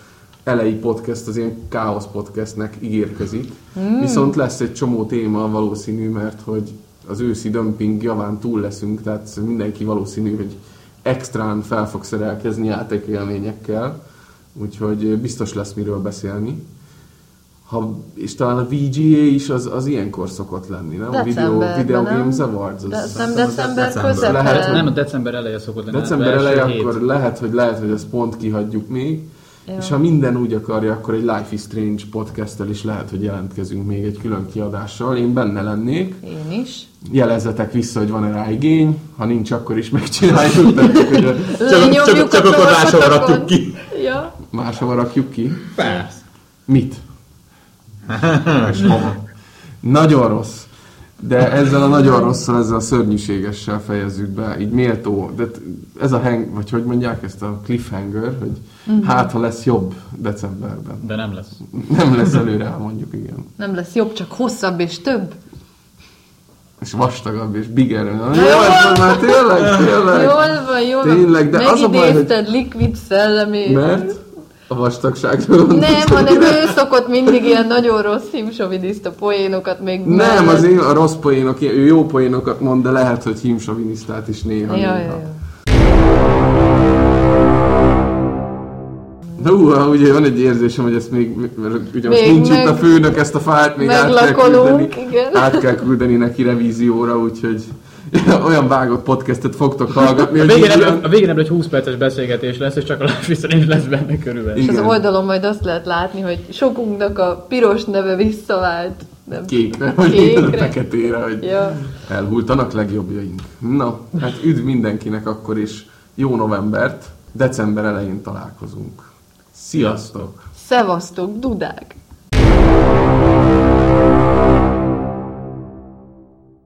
elejé podcast az ilyen káosz podcastnek ígérkezik. Mm. Viszont lesz egy csomó téma valószínű, mert hogy az őszi dömping javán túl leszünk, tehát mindenki valószínű, hogy extrán fel fog szerelkezni játékélményekkel, úgyhogy biztos lesz miről beszélni. Ha, és talán a VGA is az, az ilyenkor szokott lenni, nem? A Video, Video nem? Games Awards. Az, De nem december december. Lehet, hogy- Nem, a december eleje szokott lenni. December eleje, hét. akkor lehet, hogy lehet, hogy ezt pont kihagyjuk még. Jó. És ha minden úgy akarja, akkor egy Life is Strange podcasttel is lehet, hogy jelentkezünk még egy külön kiadással. Én benne lennék. Én is. Jelezzetek vissza, hogy van-e rá igény. Ha nincs, akkor is megcsináljuk. [laughs] Tehát, hogy csak, csak a akkor máshol tovakat rakjuk ki. Ja. máshova rakjuk ki. Persze. Mit? [laughs] Nagyon rossz. De ezzel a nagyon rosszal, ezzel a szörnyűségessel fejezzük be, így méltó, de ez a hang, vagy hogy mondják ezt a cliffhanger, hogy Mhm. hát ha lesz jobb decemberben. De nem lesz. [laughs] Nem lesz előre, mondjuk igen. Nem lesz jobb, csak hosszabb és több. És vastagabb, és bigger. Na, jó, ez már tényleg, tényleg. Jól van, jól van. Tényleg, de az a baj, hogy- Liquid szellemét. Mert a vastagságról Nem, hanem [laughs] ő szokott mindig ilyen nagyon rossz himsoviniszta poénokat még Nem, mellett. az én a rossz poénok, ő jó poénokat mond, de lehet, hogy hímsovinisztát is néha. Ja, néha. ja, ja. De hú, ugye van egy érzésem, hogy ezt még, mert ugye most Még nincs meg- itt a főnök, ezt a fájlt még át kell küldeni, igen. át kell küldeni neki revízióra, úgyhogy [laughs] olyan vágott podcastet fogtok hallgatni, A végén, ebből, a végén ebből egy 20 perces beszélgetés lesz, és csak a is lesz benne körülbelül. És az Igen. oldalon majd azt lehet látni, hogy sokunknak a piros neve visszavált. Nem. kékre, [laughs] vagy Kékre. feketére, hogy Ja. elhultanak legjobbjaink. Na, hát üdv mindenkinek akkor is, jó novembert, december elején találkozunk. Sziasztok! Szevasztok, dudák!